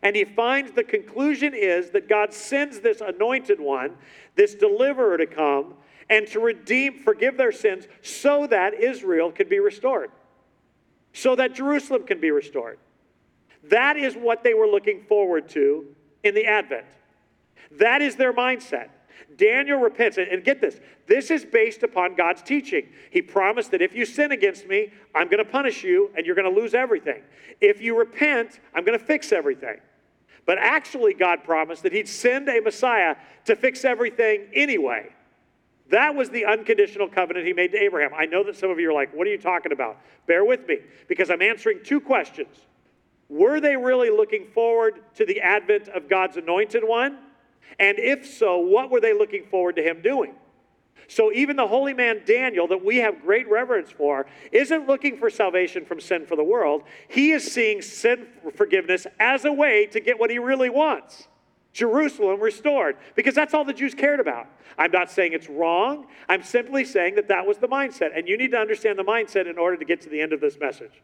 And he finds the conclusion is that God sends this anointed one, this deliverer to come and to redeem, forgive their sins so that Israel can be restored, so that Jerusalem can be restored. That is what they were looking forward to in the Advent. That is their mindset. Daniel repents, and get this this is based upon God's teaching. He promised that if you sin against me, I'm going to punish you and you're going to lose everything. If you repent, I'm going to fix everything. But actually, God promised that He'd send a Messiah to fix everything anyway. That was the unconditional covenant He made to Abraham. I know that some of you are like, what are you talking about? Bear with me, because I'm answering two questions. Were they really looking forward to the advent of God's anointed one? And if so, what were they looking forward to Him doing? So even the holy man Daniel, that we have great reverence for, isn't looking for salvation from sin for the world. He is seeing sin forgiveness as a way to get what he really wants Jerusalem restored, because that's all the Jews cared about. I'm not saying it's wrong. I'm simply saying that that was the mindset. And you need to understand the mindset in order to get to the end of this message.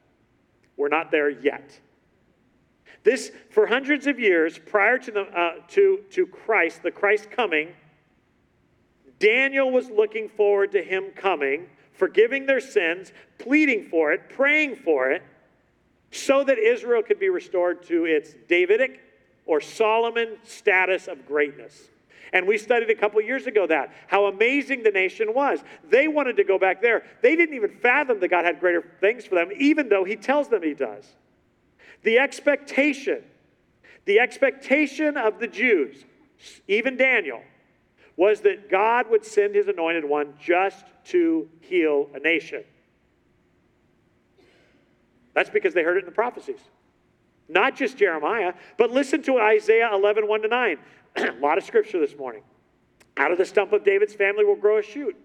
We're not there yet. This, for hundreds of years prior to, the, uh, to, to Christ, the Christ coming, Daniel was looking forward to him coming, forgiving their sins, pleading for it, praying for it, so that Israel could be restored to its Davidic or Solomon status of greatness. And we studied a couple years ago that, how amazing the nation was. They wanted to go back there. They didn't even fathom that God had greater things for them, even though He tells them He does. The expectation, the expectation of the Jews, even Daniel, was that God would send his anointed one just to heal a nation. That's because they heard it in the prophecies. Not just Jeremiah, but listen to Isaiah 11, 1 to 9. a (clears throat) lot of scripture this morning. Out of the stump of David's family will grow a shoot.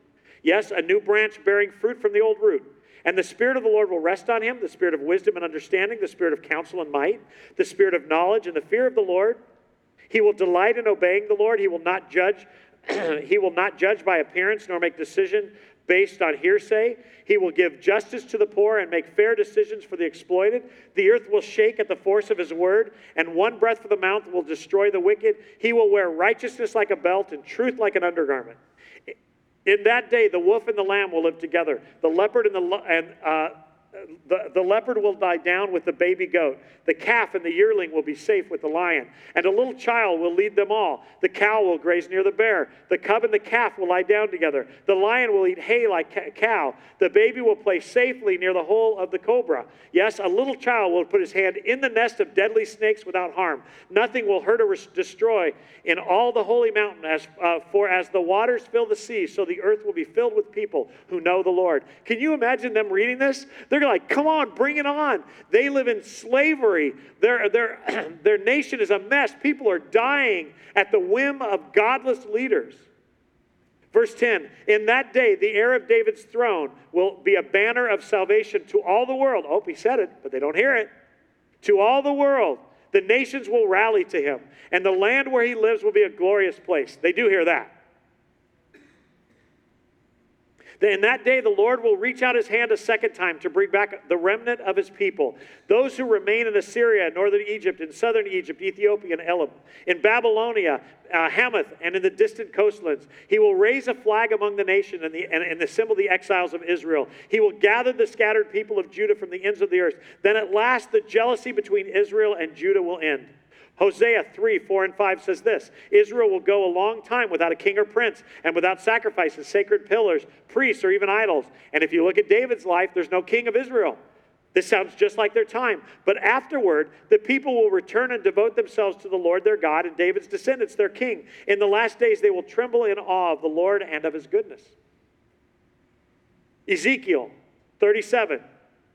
Yes, a new branch bearing fruit from the old root. And the Spirit of the Lord will rest on him the Spirit of wisdom and understanding, the Spirit of counsel and might, the Spirit of knowledge and the fear of the Lord. He will delight in obeying the Lord. He will not judge. (clears throat) he will not judge by appearance nor make decision based on hearsay. He will give justice to the poor and make fair decisions for the exploited. The earth will shake at the force of his word, and one breath from the mouth will destroy the wicked. He will wear righteousness like a belt and truth like an undergarment. In that day, the wolf and the lamb will live together. The leopard and the and uh, the, the leopard will die down with the baby goat. The calf and the yearling will be safe with the lion. And a little child will lead them all. The cow will graze near the bear. The cub and the calf will lie down together. The lion will eat hay like a cow. The baby will play safely near the hole of the cobra. Yes, a little child will put his hand in the nest of deadly snakes without harm. Nothing will hurt or destroy in all the holy mountain. As, uh, for as the waters fill the sea, so the earth will be filled with people who know the Lord. Can you imagine them reading this? They're like, come on, bring it on. They live in slavery. Their, their, (clears throat) their nation is a mess. People are dying at the whim of godless leaders. Verse 10 In that day, the heir of David's throne will be a banner of salvation to all the world. Oh, he said it, but they don't hear it. To all the world, the nations will rally to him, and the land where he lives will be a glorious place. They do hear that. In that day, the Lord will reach out his hand a second time to bring back the remnant of his people, those who remain in Assyria, northern Egypt, in southern Egypt, Ethiopia, and Elam, in Babylonia, uh, Hamath, and in the distant coastlands. He will raise a flag among the nation and, the, and, and assemble the exiles of Israel. He will gather the scattered people of Judah from the ends of the earth. Then at last, the jealousy between Israel and Judah will end. Hosea 3, 4, and 5 says this Israel will go a long time without a king or prince, and without sacrifices, sacred pillars, priests, or even idols. And if you look at David's life, there's no king of Israel. This sounds just like their time. But afterward, the people will return and devote themselves to the Lord their God and David's descendants, their king. In the last days, they will tremble in awe of the Lord and of his goodness. Ezekiel 37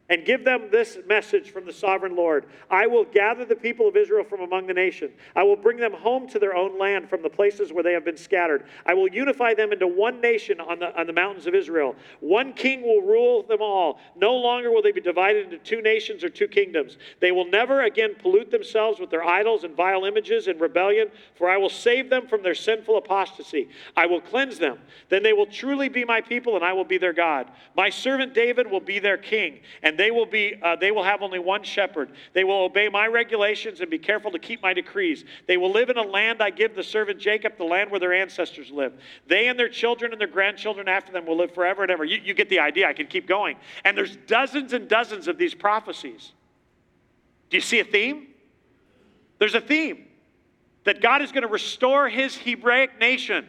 and give them this message from the sovereign Lord I will gather the people of Israel from among the nations. I will bring them home to their own land from the places where they have been scattered. I will unify them into one nation on the, on the mountains of Israel. One king will rule them all. No longer will they be divided into two nations or two kingdoms. They will never again pollute themselves with their idols and vile images and rebellion, for I will save them from their sinful apostasy. I will cleanse them. Then they will truly be my people, and I will be their God. My servant David will be their king, and they will be uh, they will have only one shepherd. They will obey my regulations and be careful to keep my decrees. They will live in a land I give the servant Jacob, the land where their ancestors lived. They and their children and their grandchildren after them will live forever and ever. You, you get the idea. I can keep going. And there's dozens and dozens of these prophecies. Do you see a theme? There's a theme that God is going to restore his Hebraic nation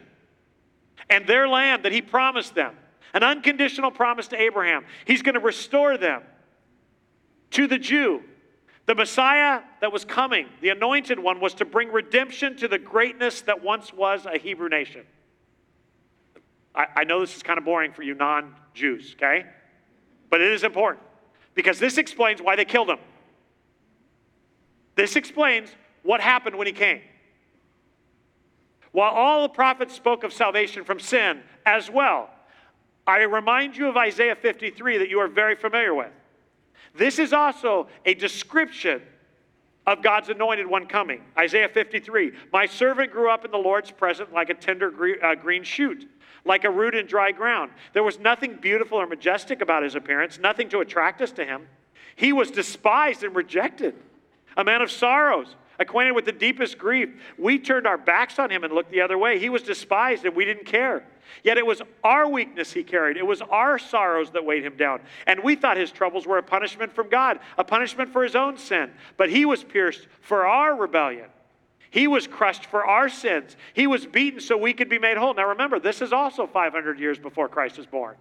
and their land that he promised them. An unconditional promise to Abraham. He's going to restore them to the Jew. The Messiah that was coming, the anointed one, was to bring redemption to the greatness that once was a Hebrew nation. I, I know this is kind of boring for you non Jews, okay? But it is important because this explains why they killed him. This explains what happened when he came. While all the prophets spoke of salvation from sin as well, I remind you of Isaiah 53 that you are very familiar with. This is also a description of God's anointed one coming. Isaiah 53 My servant grew up in the Lord's presence like a tender uh, green shoot, like a root in dry ground. There was nothing beautiful or majestic about his appearance, nothing to attract us to him. He was despised and rejected, a man of sorrows acquainted with the deepest grief. We turned our backs on him and looked the other way. He was despised and we didn't care. Yet it was our weakness he carried, it was our sorrows that weighed him down. And we thought his troubles were a punishment from God, a punishment for his own sin. But he was pierced for our rebellion. He was crushed for our sins. He was beaten so we could be made whole. Now remember, this is also 500 years before Christ was born.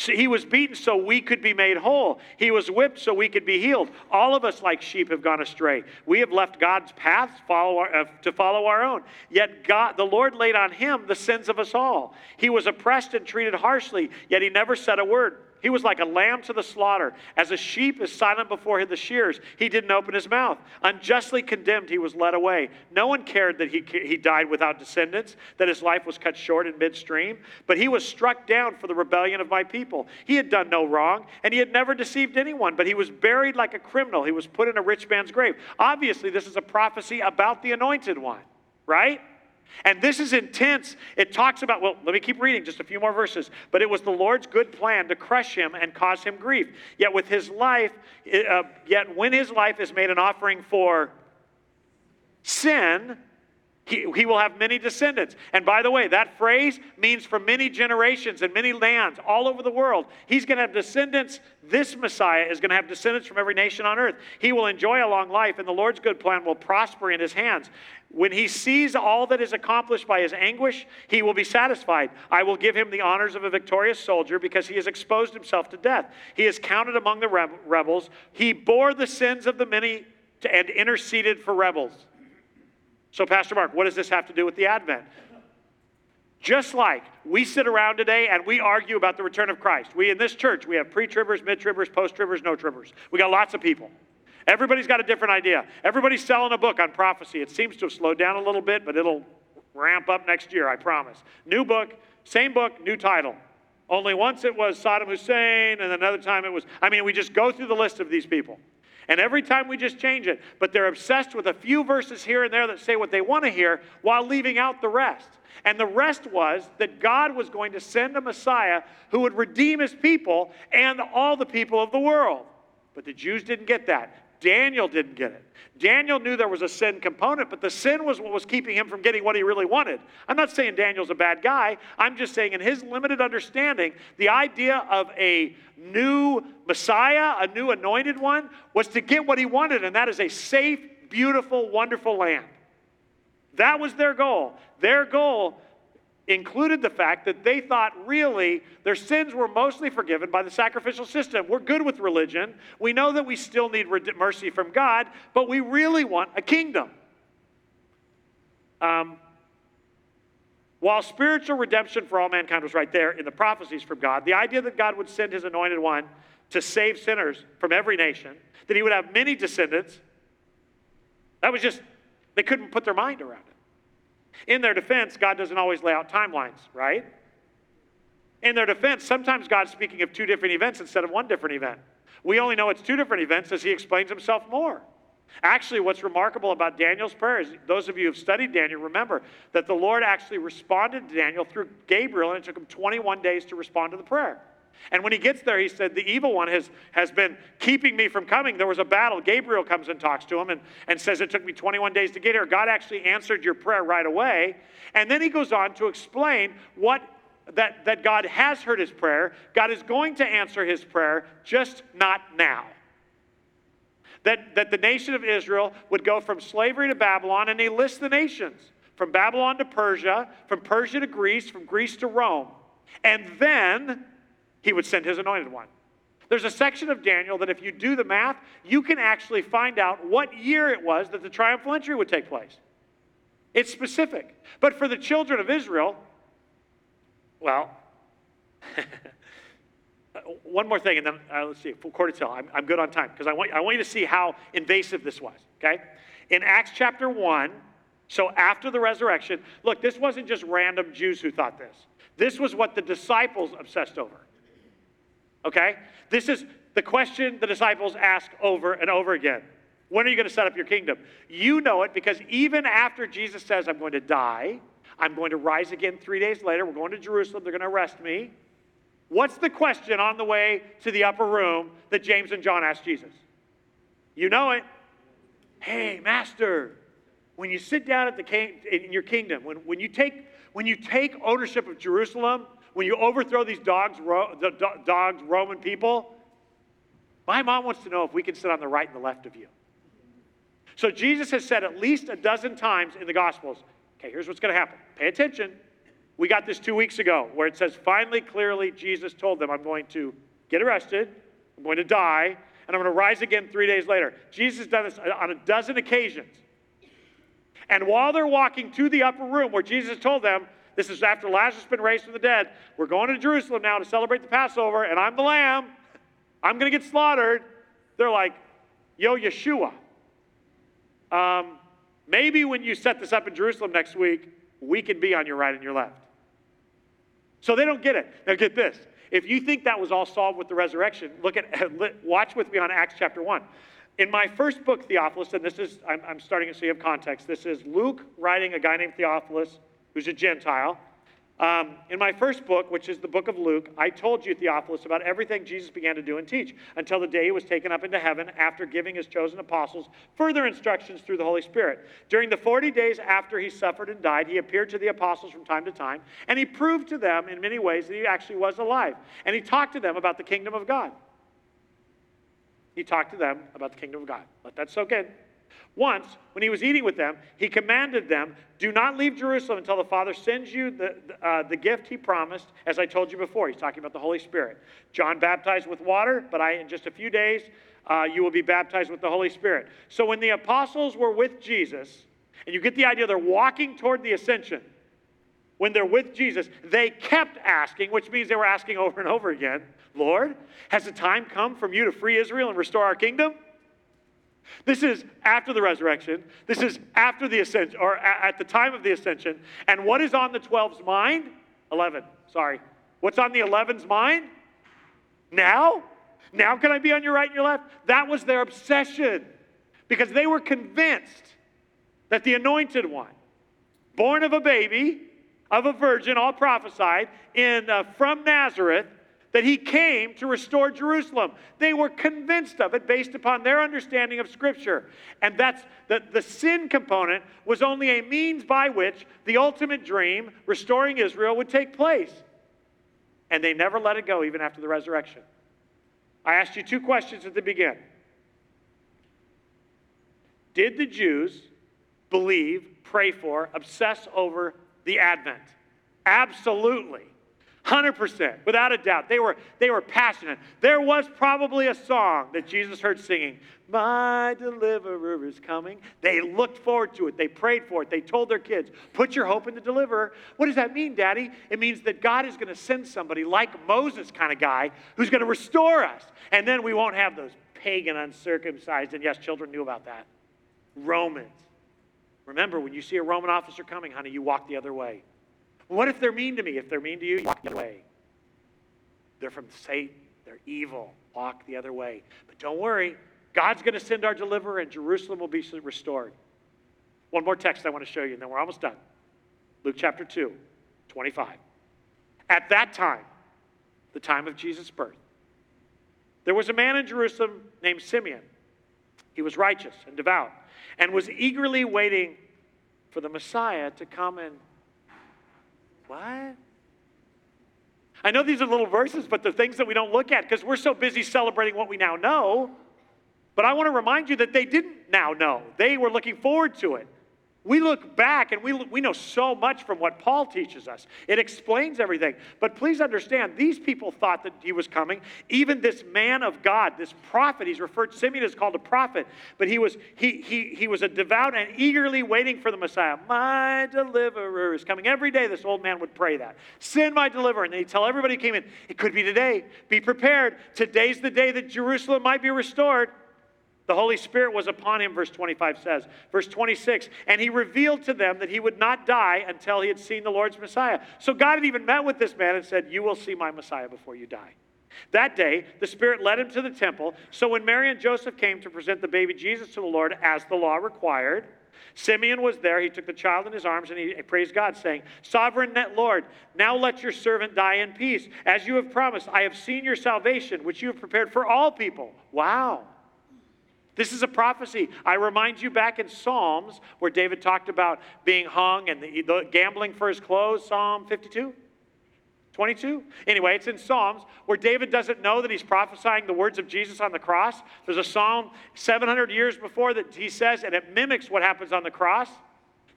So he was beaten so we could be made whole. He was whipped so we could be healed. All of us, like sheep, have gone astray. We have left God's path follow our, uh, to follow our own. Yet God, the Lord laid on him the sins of us all. He was oppressed and treated harshly, yet he never said a word. He was like a lamb to the slaughter. As a sheep is silent before the shears, he didn't open his mouth. Unjustly condemned, he was led away. No one cared that he, he died without descendants, that his life was cut short in midstream. But he was struck down for the rebellion of my people. He had done no wrong, and he had never deceived anyone, but he was buried like a criminal. He was put in a rich man's grave. Obviously, this is a prophecy about the anointed one, right? And this is intense. It talks about, well, let me keep reading just a few more verses. But it was the Lord's good plan to crush him and cause him grief. Yet with his life, uh, yet when his life is made an offering for sin, he, he will have many descendants. And by the way, that phrase means for many generations and many lands all over the world. He's going to have descendants. This Messiah is going to have descendants from every nation on earth. He will enjoy a long life, and the Lord's good plan will prosper in his hands. When he sees all that is accomplished by his anguish, he will be satisfied. I will give him the honors of a victorious soldier because he has exposed himself to death. He is counted among the rebels. He bore the sins of the many and interceded for rebels. So, Pastor Mark, what does this have to do with the Advent? Just like we sit around today and we argue about the return of Christ. We in this church, we have pre tribbers, mid tribbers, post tribbers, no tribbers. We got lots of people. Everybody's got a different idea. Everybody's selling a book on prophecy. It seems to have slowed down a little bit, but it'll ramp up next year, I promise. New book, same book, new title. Only once it was Saddam Hussein, and another time it was, I mean, we just go through the list of these people. And every time we just change it, but they're obsessed with a few verses here and there that say what they want to hear while leaving out the rest. And the rest was that God was going to send a Messiah who would redeem his people and all the people of the world. But the Jews didn't get that. Daniel didn't get it. Daniel knew there was a sin component, but the sin was what was keeping him from getting what he really wanted. I'm not saying Daniel's a bad guy. I'm just saying, in his limited understanding, the idea of a new Messiah, a new anointed one, was to get what he wanted, and that is a safe, beautiful, wonderful land. That was their goal. Their goal included the fact that they thought really their sins were mostly forgiven by the sacrificial system. We're good with religion. We know that we still need mercy from God, but we really want a kingdom. Um, while spiritual redemption for all mankind was right there in the prophecies from God, the idea that God would send his anointed one to save sinners from every nation, that he would have many descendants, that was just, they couldn't put their mind around it. In their defense, God doesn't always lay out timelines, right? In their defense, sometimes God's speaking of two different events instead of one different event. We only know it's two different events as he explains himself more. Actually, what's remarkable about Daniel's prayer is those of you who've studied Daniel remember that the Lord actually responded to Daniel through Gabriel, and it took him 21 days to respond to the prayer. And when he gets there, he said, The evil one has, has been keeping me from coming. There was a battle. Gabriel comes and talks to him and, and says, It took me 21 days to get here. God actually answered your prayer right away. And then he goes on to explain what that, that God has heard his prayer. God is going to answer his prayer, just not now. That, that the nation of Israel would go from slavery to Babylon, and he lists the nations from Babylon to Persia, from Persia to Greece, from Greece to Rome. And then he would send his anointed one. There's a section of Daniel that, if you do the math, you can actually find out what year it was that the triumphal entry would take place. It's specific. But for the children of Israel, well, (laughs) one more thing, and then uh, let's see, full quarter till. I'm, I'm good on time because I want, I want you to see how invasive this was, okay? In Acts chapter 1, so after the resurrection, look, this wasn't just random Jews who thought this. This was what the disciples obsessed over. Okay? This is the question the disciples ask over and over again. When are you going to set up your kingdom? You know it because even after Jesus says, I'm going to die, I'm going to rise again three days later, we're going to Jerusalem, they're going to arrest me. What's the question on the way to the upper room that James and John asked Jesus? You know it. Hey, Master, when you sit down at the king, in your kingdom, when, when, you take, when you take ownership of Jerusalem, when you overthrow these dogs, the dogs, Roman people, my mom wants to know if we can sit on the right and the left of you. So Jesus has said at least a dozen times in the Gospels, okay, here's what's going to happen. Pay attention. We got this two weeks ago where it says, finally, clearly, Jesus told them, I'm going to get arrested, I'm going to die, and I'm going to rise again three days later. Jesus has done this on a dozen occasions. And while they're walking to the upper room where Jesus told them, this is after Lazarus has been raised from the dead. We're going to Jerusalem now to celebrate the Passover, and I'm the lamb. I'm going to get slaughtered. They're like, yo, Yeshua. Um, maybe when you set this up in Jerusalem next week, we can be on your right and your left. So they don't get it. Now get this. If you think that was all solved with the resurrection, look at (laughs) watch with me on Acts chapter 1. In my first book, Theophilus, and this is, I'm, I'm starting to see of context, this is Luke writing a guy named Theophilus, who's a Gentile. Um, in my first book, which is the book of Luke, I told you, Theophilus, about everything Jesus began to do and teach until the day he was taken up into heaven after giving his chosen apostles further instructions through the Holy Spirit. During the 40 days after he suffered and died, he appeared to the apostles from time to time, and he proved to them in many ways that he actually was alive. And he talked to them about the kingdom of God. He talked to them about the kingdom of God. Let that soak in. Once, when he was eating with them, he commanded them, Do not leave Jerusalem until the Father sends you the, uh, the gift he promised, as I told you before. He's talking about the Holy Spirit. John baptized with water, but I, in just a few days, uh, you will be baptized with the Holy Spirit. So when the apostles were with Jesus, and you get the idea, they're walking toward the ascension. When they're with Jesus, they kept asking, which means they were asking over and over again, Lord, has the time come from you to free Israel and restore our kingdom? This is after the resurrection. This is after the ascension, or at the time of the ascension. And what is on the 12's mind? 11, sorry. What's on the 11's mind? Now? Now can I be on your right and your left? That was their obsession because they were convinced that the anointed one, born of a baby, of a virgin, all prophesied, in, uh, from Nazareth, that he came to restore Jerusalem. They were convinced of it based upon their understanding of Scripture. And that's the, the sin component was only a means by which the ultimate dream, restoring Israel, would take place. And they never let it go, even after the resurrection. I asked you two questions at the beginning. Did the Jews believe, pray for, obsess over the Advent? Absolutely. 100%, without a doubt. They were, they were passionate. There was probably a song that Jesus heard singing, My deliverer is coming. They looked forward to it. They prayed for it. They told their kids, Put your hope in the deliverer. What does that mean, Daddy? It means that God is going to send somebody like Moses kind of guy who's going to restore us. And then we won't have those pagan, uncircumcised, and yes, children knew about that. Romans. Remember, when you see a Roman officer coming, honey, you walk the other way. What if they're mean to me? If they're mean to you, walk the other way. They're from Satan. They're evil. Walk the other way. But don't worry. God's going to send our deliverer, and Jerusalem will be restored. One more text I want to show you, and then we're almost done. Luke chapter 2, 25. At that time, the time of Jesus' birth, there was a man in Jerusalem named Simeon. He was righteous and devout and was eagerly waiting for the Messiah to come and what? I know these are little verses, but the things that we don't look at because we're so busy celebrating what we now know. But I want to remind you that they didn't now know. They were looking forward to it. We look back and we, we know so much from what Paul teaches us. It explains everything. But please understand, these people thought that he was coming. Even this man of God, this prophet, he's referred, to Simeon is called a prophet, but he was, he, he, he was a devout and eagerly waiting for the Messiah. My deliverer is coming. Every day this old man would pray that. Send my deliverer. And he'd tell everybody who came in, it could be today. Be prepared. Today's the day that Jerusalem might be restored. The Holy Spirit was upon him, verse 25 says. Verse 26, and he revealed to them that he would not die until he had seen the Lord's Messiah. So God had even met with this man and said, You will see my Messiah before you die. That day, the Spirit led him to the temple. So when Mary and Joseph came to present the baby Jesus to the Lord as the law required, Simeon was there. He took the child in his arms and he praised God, saying, Sovereign Lord, now let your servant die in peace. As you have promised, I have seen your salvation, which you have prepared for all people. Wow. This is a prophecy. I remind you back in Psalms where David talked about being hung and the, the gambling for his clothes, Psalm 52. 22? Anyway, it's in Psalms where David doesn't know that he's prophesying the words of Jesus on the cross. There's a psalm 700 years before that he says, and it mimics what happens on the cross.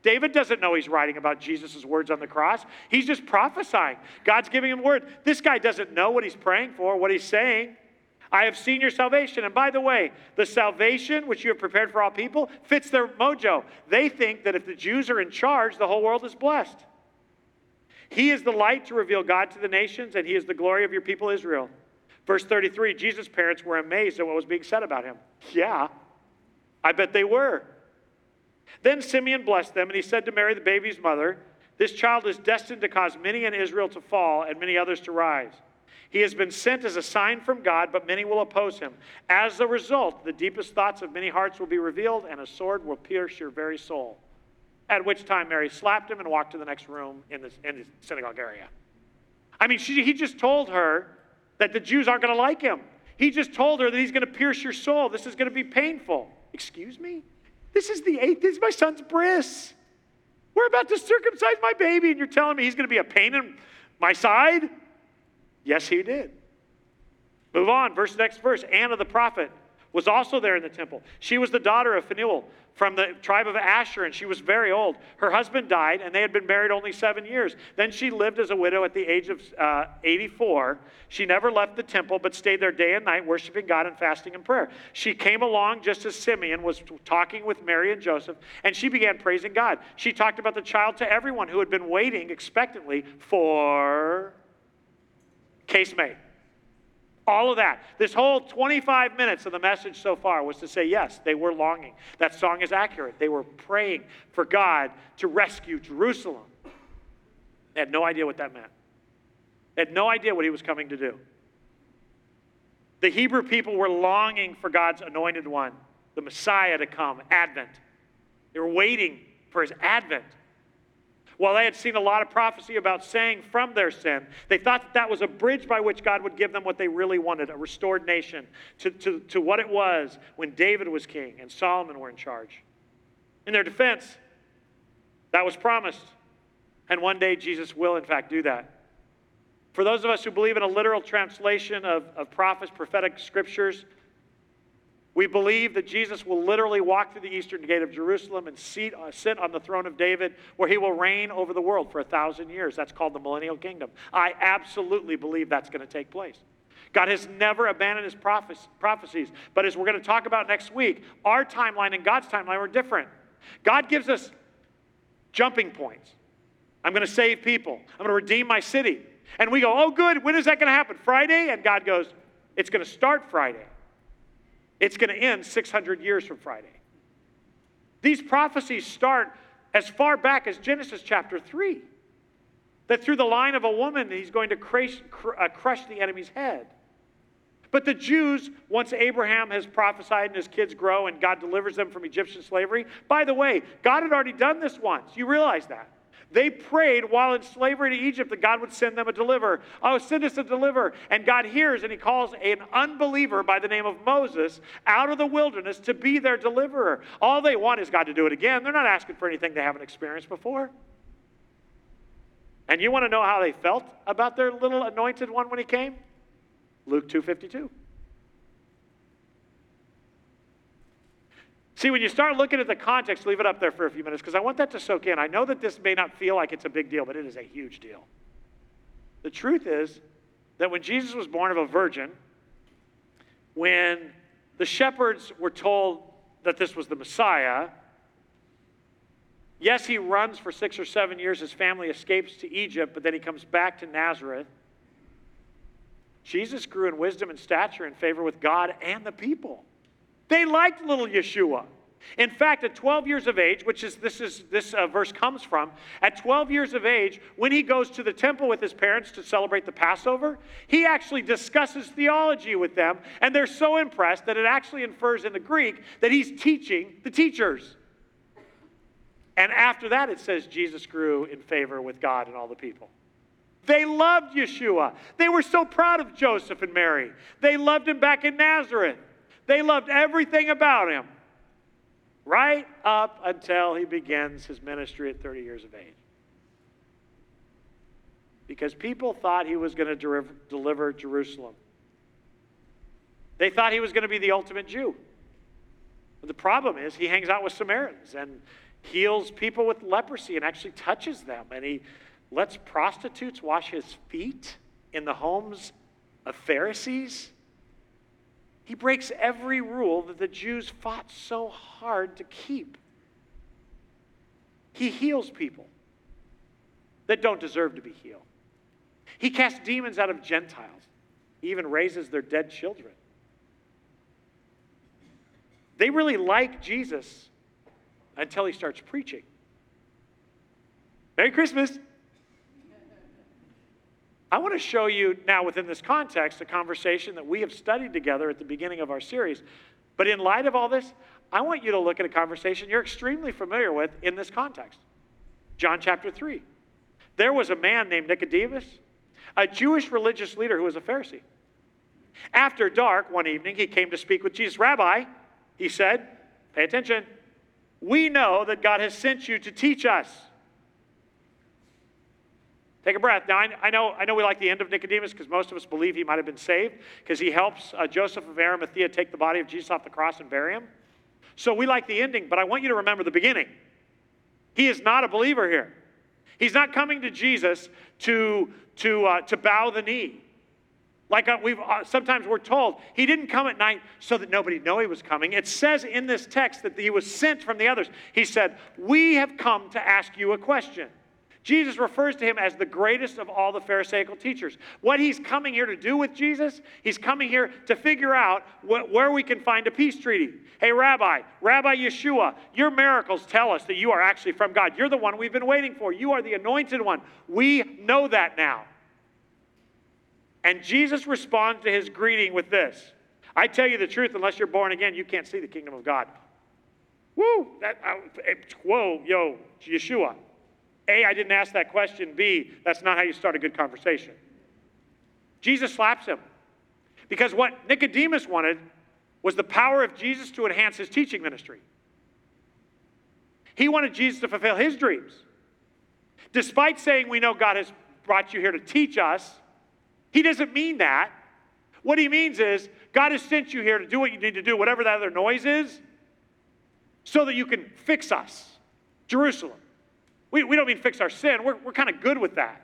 David doesn't know he's writing about Jesus' words on the cross. He's just prophesying. God's giving him word. This guy doesn't know what he's praying for, what he's saying. I have seen your salvation. And by the way, the salvation which you have prepared for all people fits their mojo. They think that if the Jews are in charge, the whole world is blessed. He is the light to reveal God to the nations, and He is the glory of your people Israel. Verse 33 Jesus' parents were amazed at what was being said about him. Yeah, I bet they were. Then Simeon blessed them, and he said to Mary, the baby's mother, This child is destined to cause many in Israel to fall and many others to rise. He has been sent as a sign from God, but many will oppose him. As a result, the deepest thoughts of many hearts will be revealed, and a sword will pierce your very soul. At which time Mary slapped him and walked to the next room in the, in the synagogue area. I mean, she, he just told her that the Jews aren't going to like him. He just told her that he's going to pierce your soul. This is going to be painful. Excuse me? This is the eighth. This is my son's bris. We're about to circumcise my baby, and you're telling me he's going to be a pain in my side? Yes, he did. Move on. Verse next verse. Anna the prophet was also there in the temple. She was the daughter of Phanuel from the tribe of Asher, and she was very old. Her husband died, and they had been married only seven years. Then she lived as a widow at the age of uh, 84. She never left the temple, but stayed there day and night, worshiping God and fasting and prayer. She came along just as Simeon was talking with Mary and Joseph, and she began praising God. She talked about the child to everyone who had been waiting expectantly for case made. All of that. This whole 25 minutes of the message so far was to say, yes, they were longing. That song is accurate. They were praying for God to rescue Jerusalem. They had no idea what that meant, they had no idea what he was coming to do. The Hebrew people were longing for God's anointed one, the Messiah, to come, Advent. They were waiting for his Advent. While they had seen a lot of prophecy about saying from their sin, they thought that that was a bridge by which God would give them what they really wanted a restored nation to, to, to what it was when David was king and Solomon were in charge. In their defense, that was promised. And one day Jesus will, in fact, do that. For those of us who believe in a literal translation of, of prophets, prophetic scriptures, we believe that Jesus will literally walk through the eastern gate of Jerusalem and seat, uh, sit on the throne of David, where he will reign over the world for a thousand years. That's called the millennial kingdom. I absolutely believe that's going to take place. God has never abandoned his prophecies. But as we're going to talk about next week, our timeline and God's timeline are different. God gives us jumping points. I'm going to save people, I'm going to redeem my city. And we go, oh, good. When is that going to happen? Friday? And God goes, it's going to start Friday. It's going to end 600 years from Friday. These prophecies start as far back as Genesis chapter 3. That through the line of a woman, he's going to crush, uh, crush the enemy's head. But the Jews, once Abraham has prophesied and his kids grow and God delivers them from Egyptian slavery, by the way, God had already done this once. You realize that. They prayed while in slavery to Egypt that God would send them a deliverer. Oh, send us a deliverer. And God hears and he calls an unbeliever by the name of Moses out of the wilderness to be their deliverer. All they want is God to do it again. They're not asking for anything they haven't experienced before. And you want to know how they felt about their little anointed one when he came? Luke 252. See, when you start looking at the context, leave it up there for a few minutes because I want that to soak in. I know that this may not feel like it's a big deal, but it is a huge deal. The truth is that when Jesus was born of a virgin, when the shepherds were told that this was the Messiah, yes, he runs for six or seven years. His family escapes to Egypt, but then he comes back to Nazareth. Jesus grew in wisdom and stature and favor with God and the people. They liked little Yeshua. In fact, at 12 years of age, which is this is this uh, verse comes from, at 12 years of age, when he goes to the temple with his parents to celebrate the Passover, he actually discusses theology with them, and they're so impressed that it actually infers in the Greek that he's teaching the teachers. And after that, it says Jesus grew in favor with God and all the people. They loved Yeshua. They were so proud of Joseph and Mary. They loved him back in Nazareth. They loved everything about him, right up until he begins his ministry at 30 years of age. Because people thought he was going to deliver Jerusalem. They thought he was going to be the ultimate Jew. But the problem is, he hangs out with Samaritans and heals people with leprosy and actually touches them. And he lets prostitutes wash his feet in the homes of Pharisees. He breaks every rule that the Jews fought so hard to keep. He heals people that don't deserve to be healed. He casts demons out of Gentiles. He even raises their dead children. They really like Jesus until he starts preaching. Merry Christmas. I want to show you now, within this context, a conversation that we have studied together at the beginning of our series. But in light of all this, I want you to look at a conversation you're extremely familiar with in this context. John chapter 3. There was a man named Nicodemus, a Jewish religious leader who was a Pharisee. After dark one evening, he came to speak with Jesus. Rabbi, he said, pay attention. We know that God has sent you to teach us. Take a breath. Now, I, I know, I know we like the end of Nicodemus because most of us believe he might have been saved because he helps uh, Joseph of Arimathea take the body of Jesus off the cross and bury him. So we like the ending, but I want you to remember the beginning. He is not a believer here. He's not coming to Jesus to, to, uh, to bow the knee. Like uh, we've uh, sometimes we're told, he didn't come at night so that nobody know he was coming. It says in this text that he was sent from the others. He said, "We have come to ask you a question." Jesus refers to him as the greatest of all the Pharisaical teachers. What he's coming here to do with Jesus, he's coming here to figure out wh- where we can find a peace treaty. Hey, Rabbi, Rabbi Yeshua, your miracles tell us that you are actually from God. You're the one we've been waiting for. You are the anointed one. We know that now. And Jesus responds to his greeting with this I tell you the truth, unless you're born again, you can't see the kingdom of God. Woo! That, uh, whoa, yo, Yeshua. A, I didn't ask that question. B, that's not how you start a good conversation. Jesus slaps him. Because what Nicodemus wanted was the power of Jesus to enhance his teaching ministry. He wanted Jesus to fulfill his dreams. Despite saying we know God has brought you here to teach us, he doesn't mean that. What he means is God has sent you here to do what you need to do, whatever that other noise is, so that you can fix us. Jerusalem. We, we don't mean fix our sin. We're, we're kind of good with that.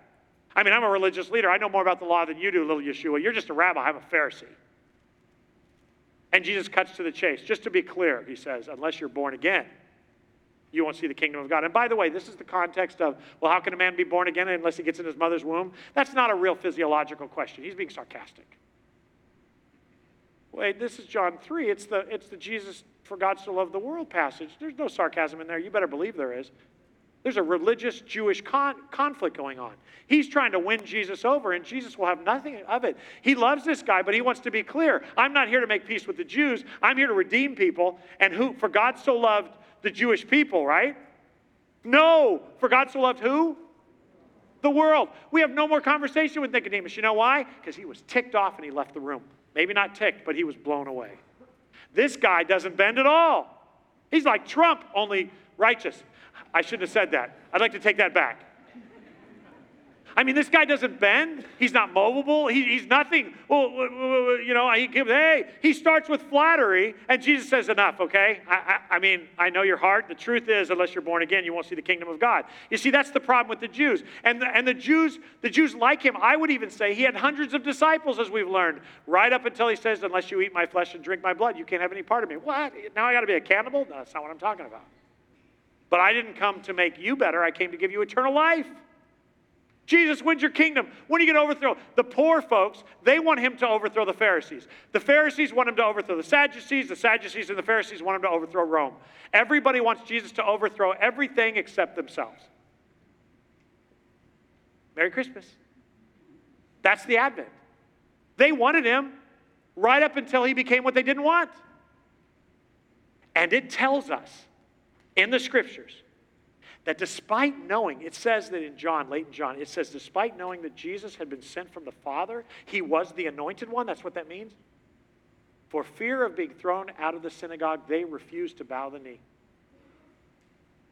I mean, I'm a religious leader. I know more about the law than you do, little Yeshua. You're just a rabbi. I'm a Pharisee. And Jesus cuts to the chase. Just to be clear, he says, unless you're born again, you won't see the kingdom of God. And by the way, this is the context of, well, how can a man be born again unless he gets in his mother's womb? That's not a real physiological question. He's being sarcastic. Wait, this is John 3. It's the, it's the Jesus for God so loved the world passage. There's no sarcasm in there. You better believe there is. There's a religious Jewish con- conflict going on. He's trying to win Jesus over, and Jesus will have nothing of it. He loves this guy, but he wants to be clear. I'm not here to make peace with the Jews. I'm here to redeem people. And who, for God so loved the Jewish people, right? No, for God so loved who? The world. We have no more conversation with Nicodemus. You know why? Because he was ticked off and he left the room. Maybe not ticked, but he was blown away. This guy doesn't bend at all. He's like Trump, only righteous. I shouldn't have said that. I'd like to take that back. I mean, this guy doesn't bend. He's not movable. He, he's nothing. Well, you know, he gives, hey, he starts with flattery, and Jesus says, enough, okay? I, I, I mean, I know your heart. The truth is, unless you're born again, you won't see the kingdom of God. You see, that's the problem with the Jews. And the, and the Jews, the Jews like him. I would even say he had hundreds of disciples, as we've learned, right up until he says, unless you eat my flesh and drink my blood, you can't have any part of me. What? Now I got to be a cannibal? No, that's not what I'm talking about. But I didn't come to make you better. I came to give you eternal life. Jesus, when's your kingdom? When are you going to overthrow? The poor folks, they want him to overthrow the Pharisees. The Pharisees want him to overthrow the Sadducees. The Sadducees and the Pharisees want him to overthrow Rome. Everybody wants Jesus to overthrow everything except themselves. Merry Christmas. That's the Advent. They wanted him right up until he became what they didn't want. And it tells us in the scriptures that despite knowing, it says that in John, late in John, it says, despite knowing that Jesus had been sent from the Father, he was the anointed one. That's what that means. For fear of being thrown out of the synagogue, they refused to bow the knee.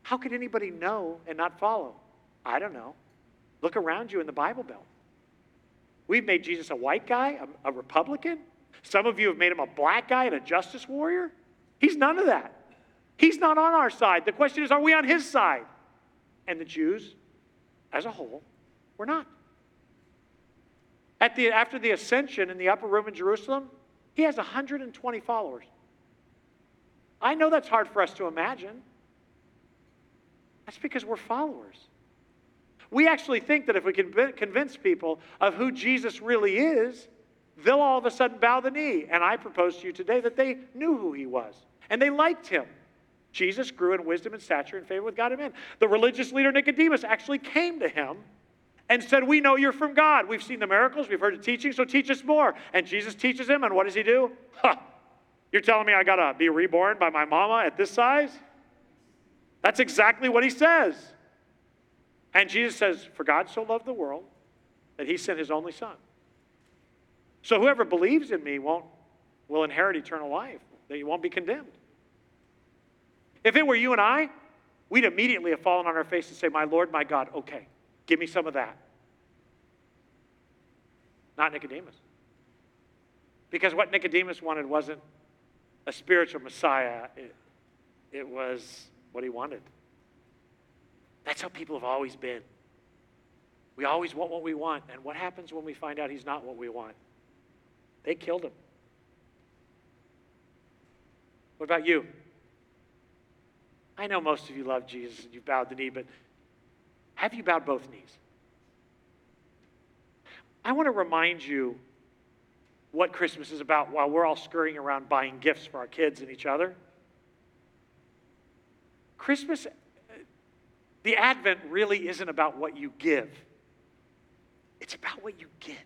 How could anybody know and not follow? I don't know. Look around you in the Bible Belt. We've made Jesus a white guy, a, a Republican. Some of you have made him a black guy and a justice warrior. He's none of that. He's not on our side. The question is, are we on his side? And the Jews, as a whole, were not. At the, after the ascension in the upper room in Jerusalem, he has 120 followers. I know that's hard for us to imagine. That's because we're followers. We actually think that if we can convince people of who Jesus really is, they'll all of a sudden bow the knee. And I propose to you today that they knew who he was and they liked him. Jesus grew in wisdom and stature and favor with God and men. The religious leader Nicodemus actually came to him and said, We know you're from God. We've seen the miracles, we've heard the teaching, so teach us more. And Jesus teaches him, and what does he do? Ha! You're telling me I gotta be reborn by my mama at this size? That's exactly what he says. And Jesus says, For God so loved the world that he sent his only son. So whoever believes in me won't will inherit eternal life. They won't be condemned. If it were you and I, we'd immediately have fallen on our face and say, My Lord, my God, okay, give me some of that. Not Nicodemus. Because what Nicodemus wanted wasn't a spiritual Messiah, it, it was what he wanted. That's how people have always been. We always want what we want. And what happens when we find out he's not what we want? They killed him. What about you? I know most of you love Jesus and you've bowed the knee, but have you bowed both knees? I want to remind you what Christmas is about while we're all scurrying around buying gifts for our kids and each other. Christmas, the Advent really isn't about what you give, it's about what you get.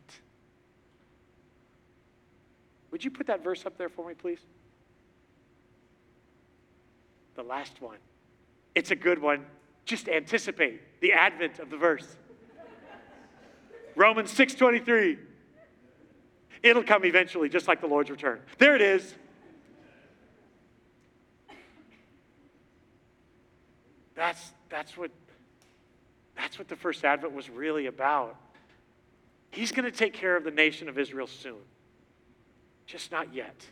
Would you put that verse up there for me, please? The last one. It's a good one. Just anticipate the advent of the verse. Romans 6:23. It'll come eventually, just like the Lord's return. There it is. That's, that's, what, that's what the first advent was really about. He's going to take care of the nation of Israel soon, just not yet.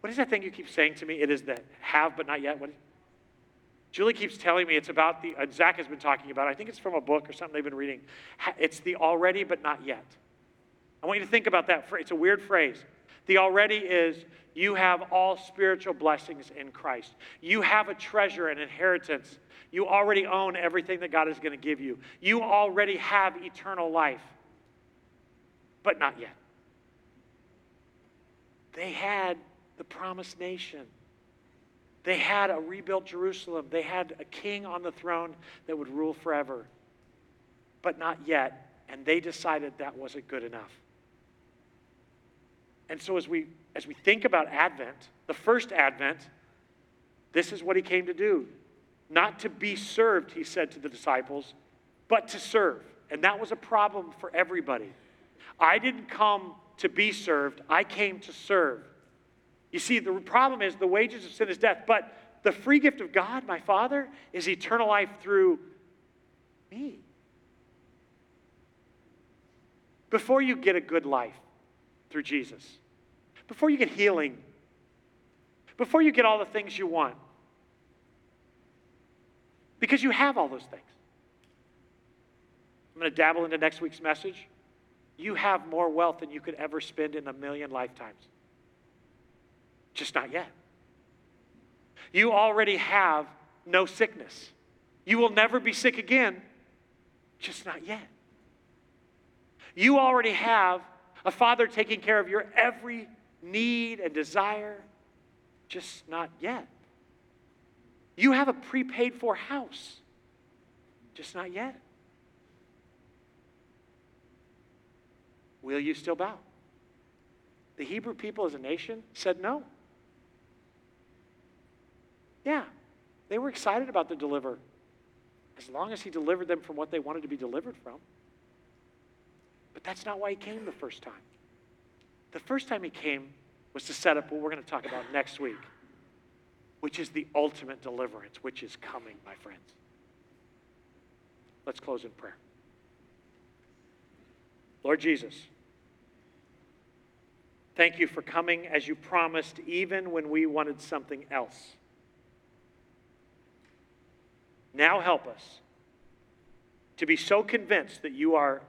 What is that thing you keep saying to me? It is the have but not yet. What, Julie keeps telling me it's about the, uh, Zach has been talking about, it. I think it's from a book or something they've been reading. It's the already but not yet. I want you to think about that. It's a weird phrase. The already is you have all spiritual blessings in Christ. You have a treasure, an inheritance. You already own everything that God is going to give you. You already have eternal life, but not yet. They had the promised nation. They had a rebuilt Jerusalem. They had a king on the throne that would rule forever, but not yet. And they decided that wasn't good enough. And so as we as we think about Advent, the first Advent, this is what he came to do. Not to be served, he said to the disciples, but to serve. And that was a problem for everybody. I didn't come to be served, I came to serve. You see, the problem is the wages of sin is death, but the free gift of God, my Father, is eternal life through me. Before you get a good life through Jesus, before you get healing, before you get all the things you want, because you have all those things. I'm going to dabble into next week's message. You have more wealth than you could ever spend in a million lifetimes. Just not yet. You already have no sickness. You will never be sick again, just not yet. You already have a father taking care of your every need and desire, just not yet. You have a prepaid for house, just not yet. Will you still bow? The Hebrew people as a nation said no. Yeah, they were excited about the deliver as long as he delivered them from what they wanted to be delivered from. But that's not why he came the first time. The first time he came was to set up what we're going to talk about next week, which is the ultimate deliverance, which is coming, my friends. Let's close in prayer. Lord Jesus, thank you for coming as you promised, even when we wanted something else. Now help us to be so convinced that you are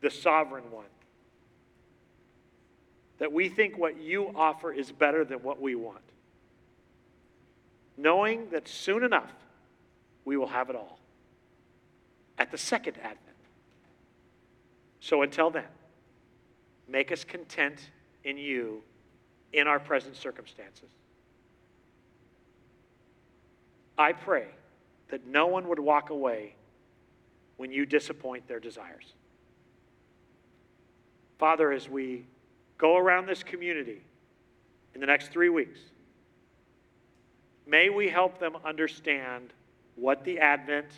the sovereign one that we think what you offer is better than what we want. Knowing that soon enough we will have it all at the second advent. So until then, make us content in you in our present circumstances. I pray that no one would walk away when you disappoint their desires. Father, as we go around this community in the next three weeks, may we help them understand what the advent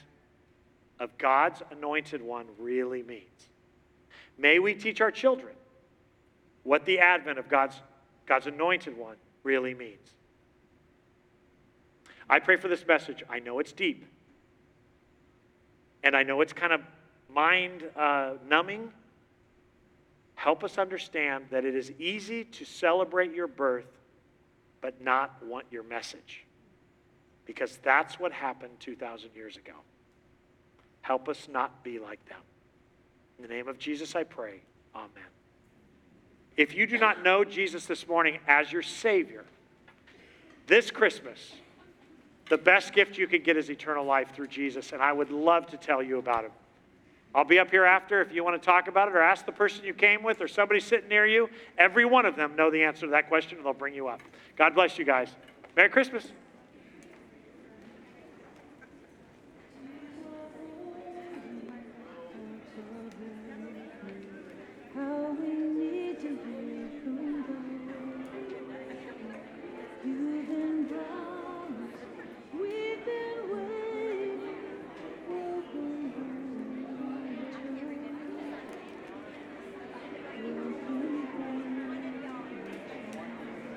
of God's anointed one really means. May we teach our children what the advent of God's, God's anointed one really means. I pray for this message. I know it's deep, and I know it's kind of mind uh, numbing. Help us understand that it is easy to celebrate your birth, but not want your message. Because that's what happened 2,000 years ago. Help us not be like them. In the name of Jesus, I pray. Amen. If you do not know Jesus this morning as your Savior, this Christmas, the best gift you could get is eternal life through Jesus, and I would love to tell you about it. I'll be up here after if you want to talk about it or ask the person you came with or somebody sitting near you. Every one of them know the answer to that question and they'll bring you up. God bless you guys. Merry Christmas. How we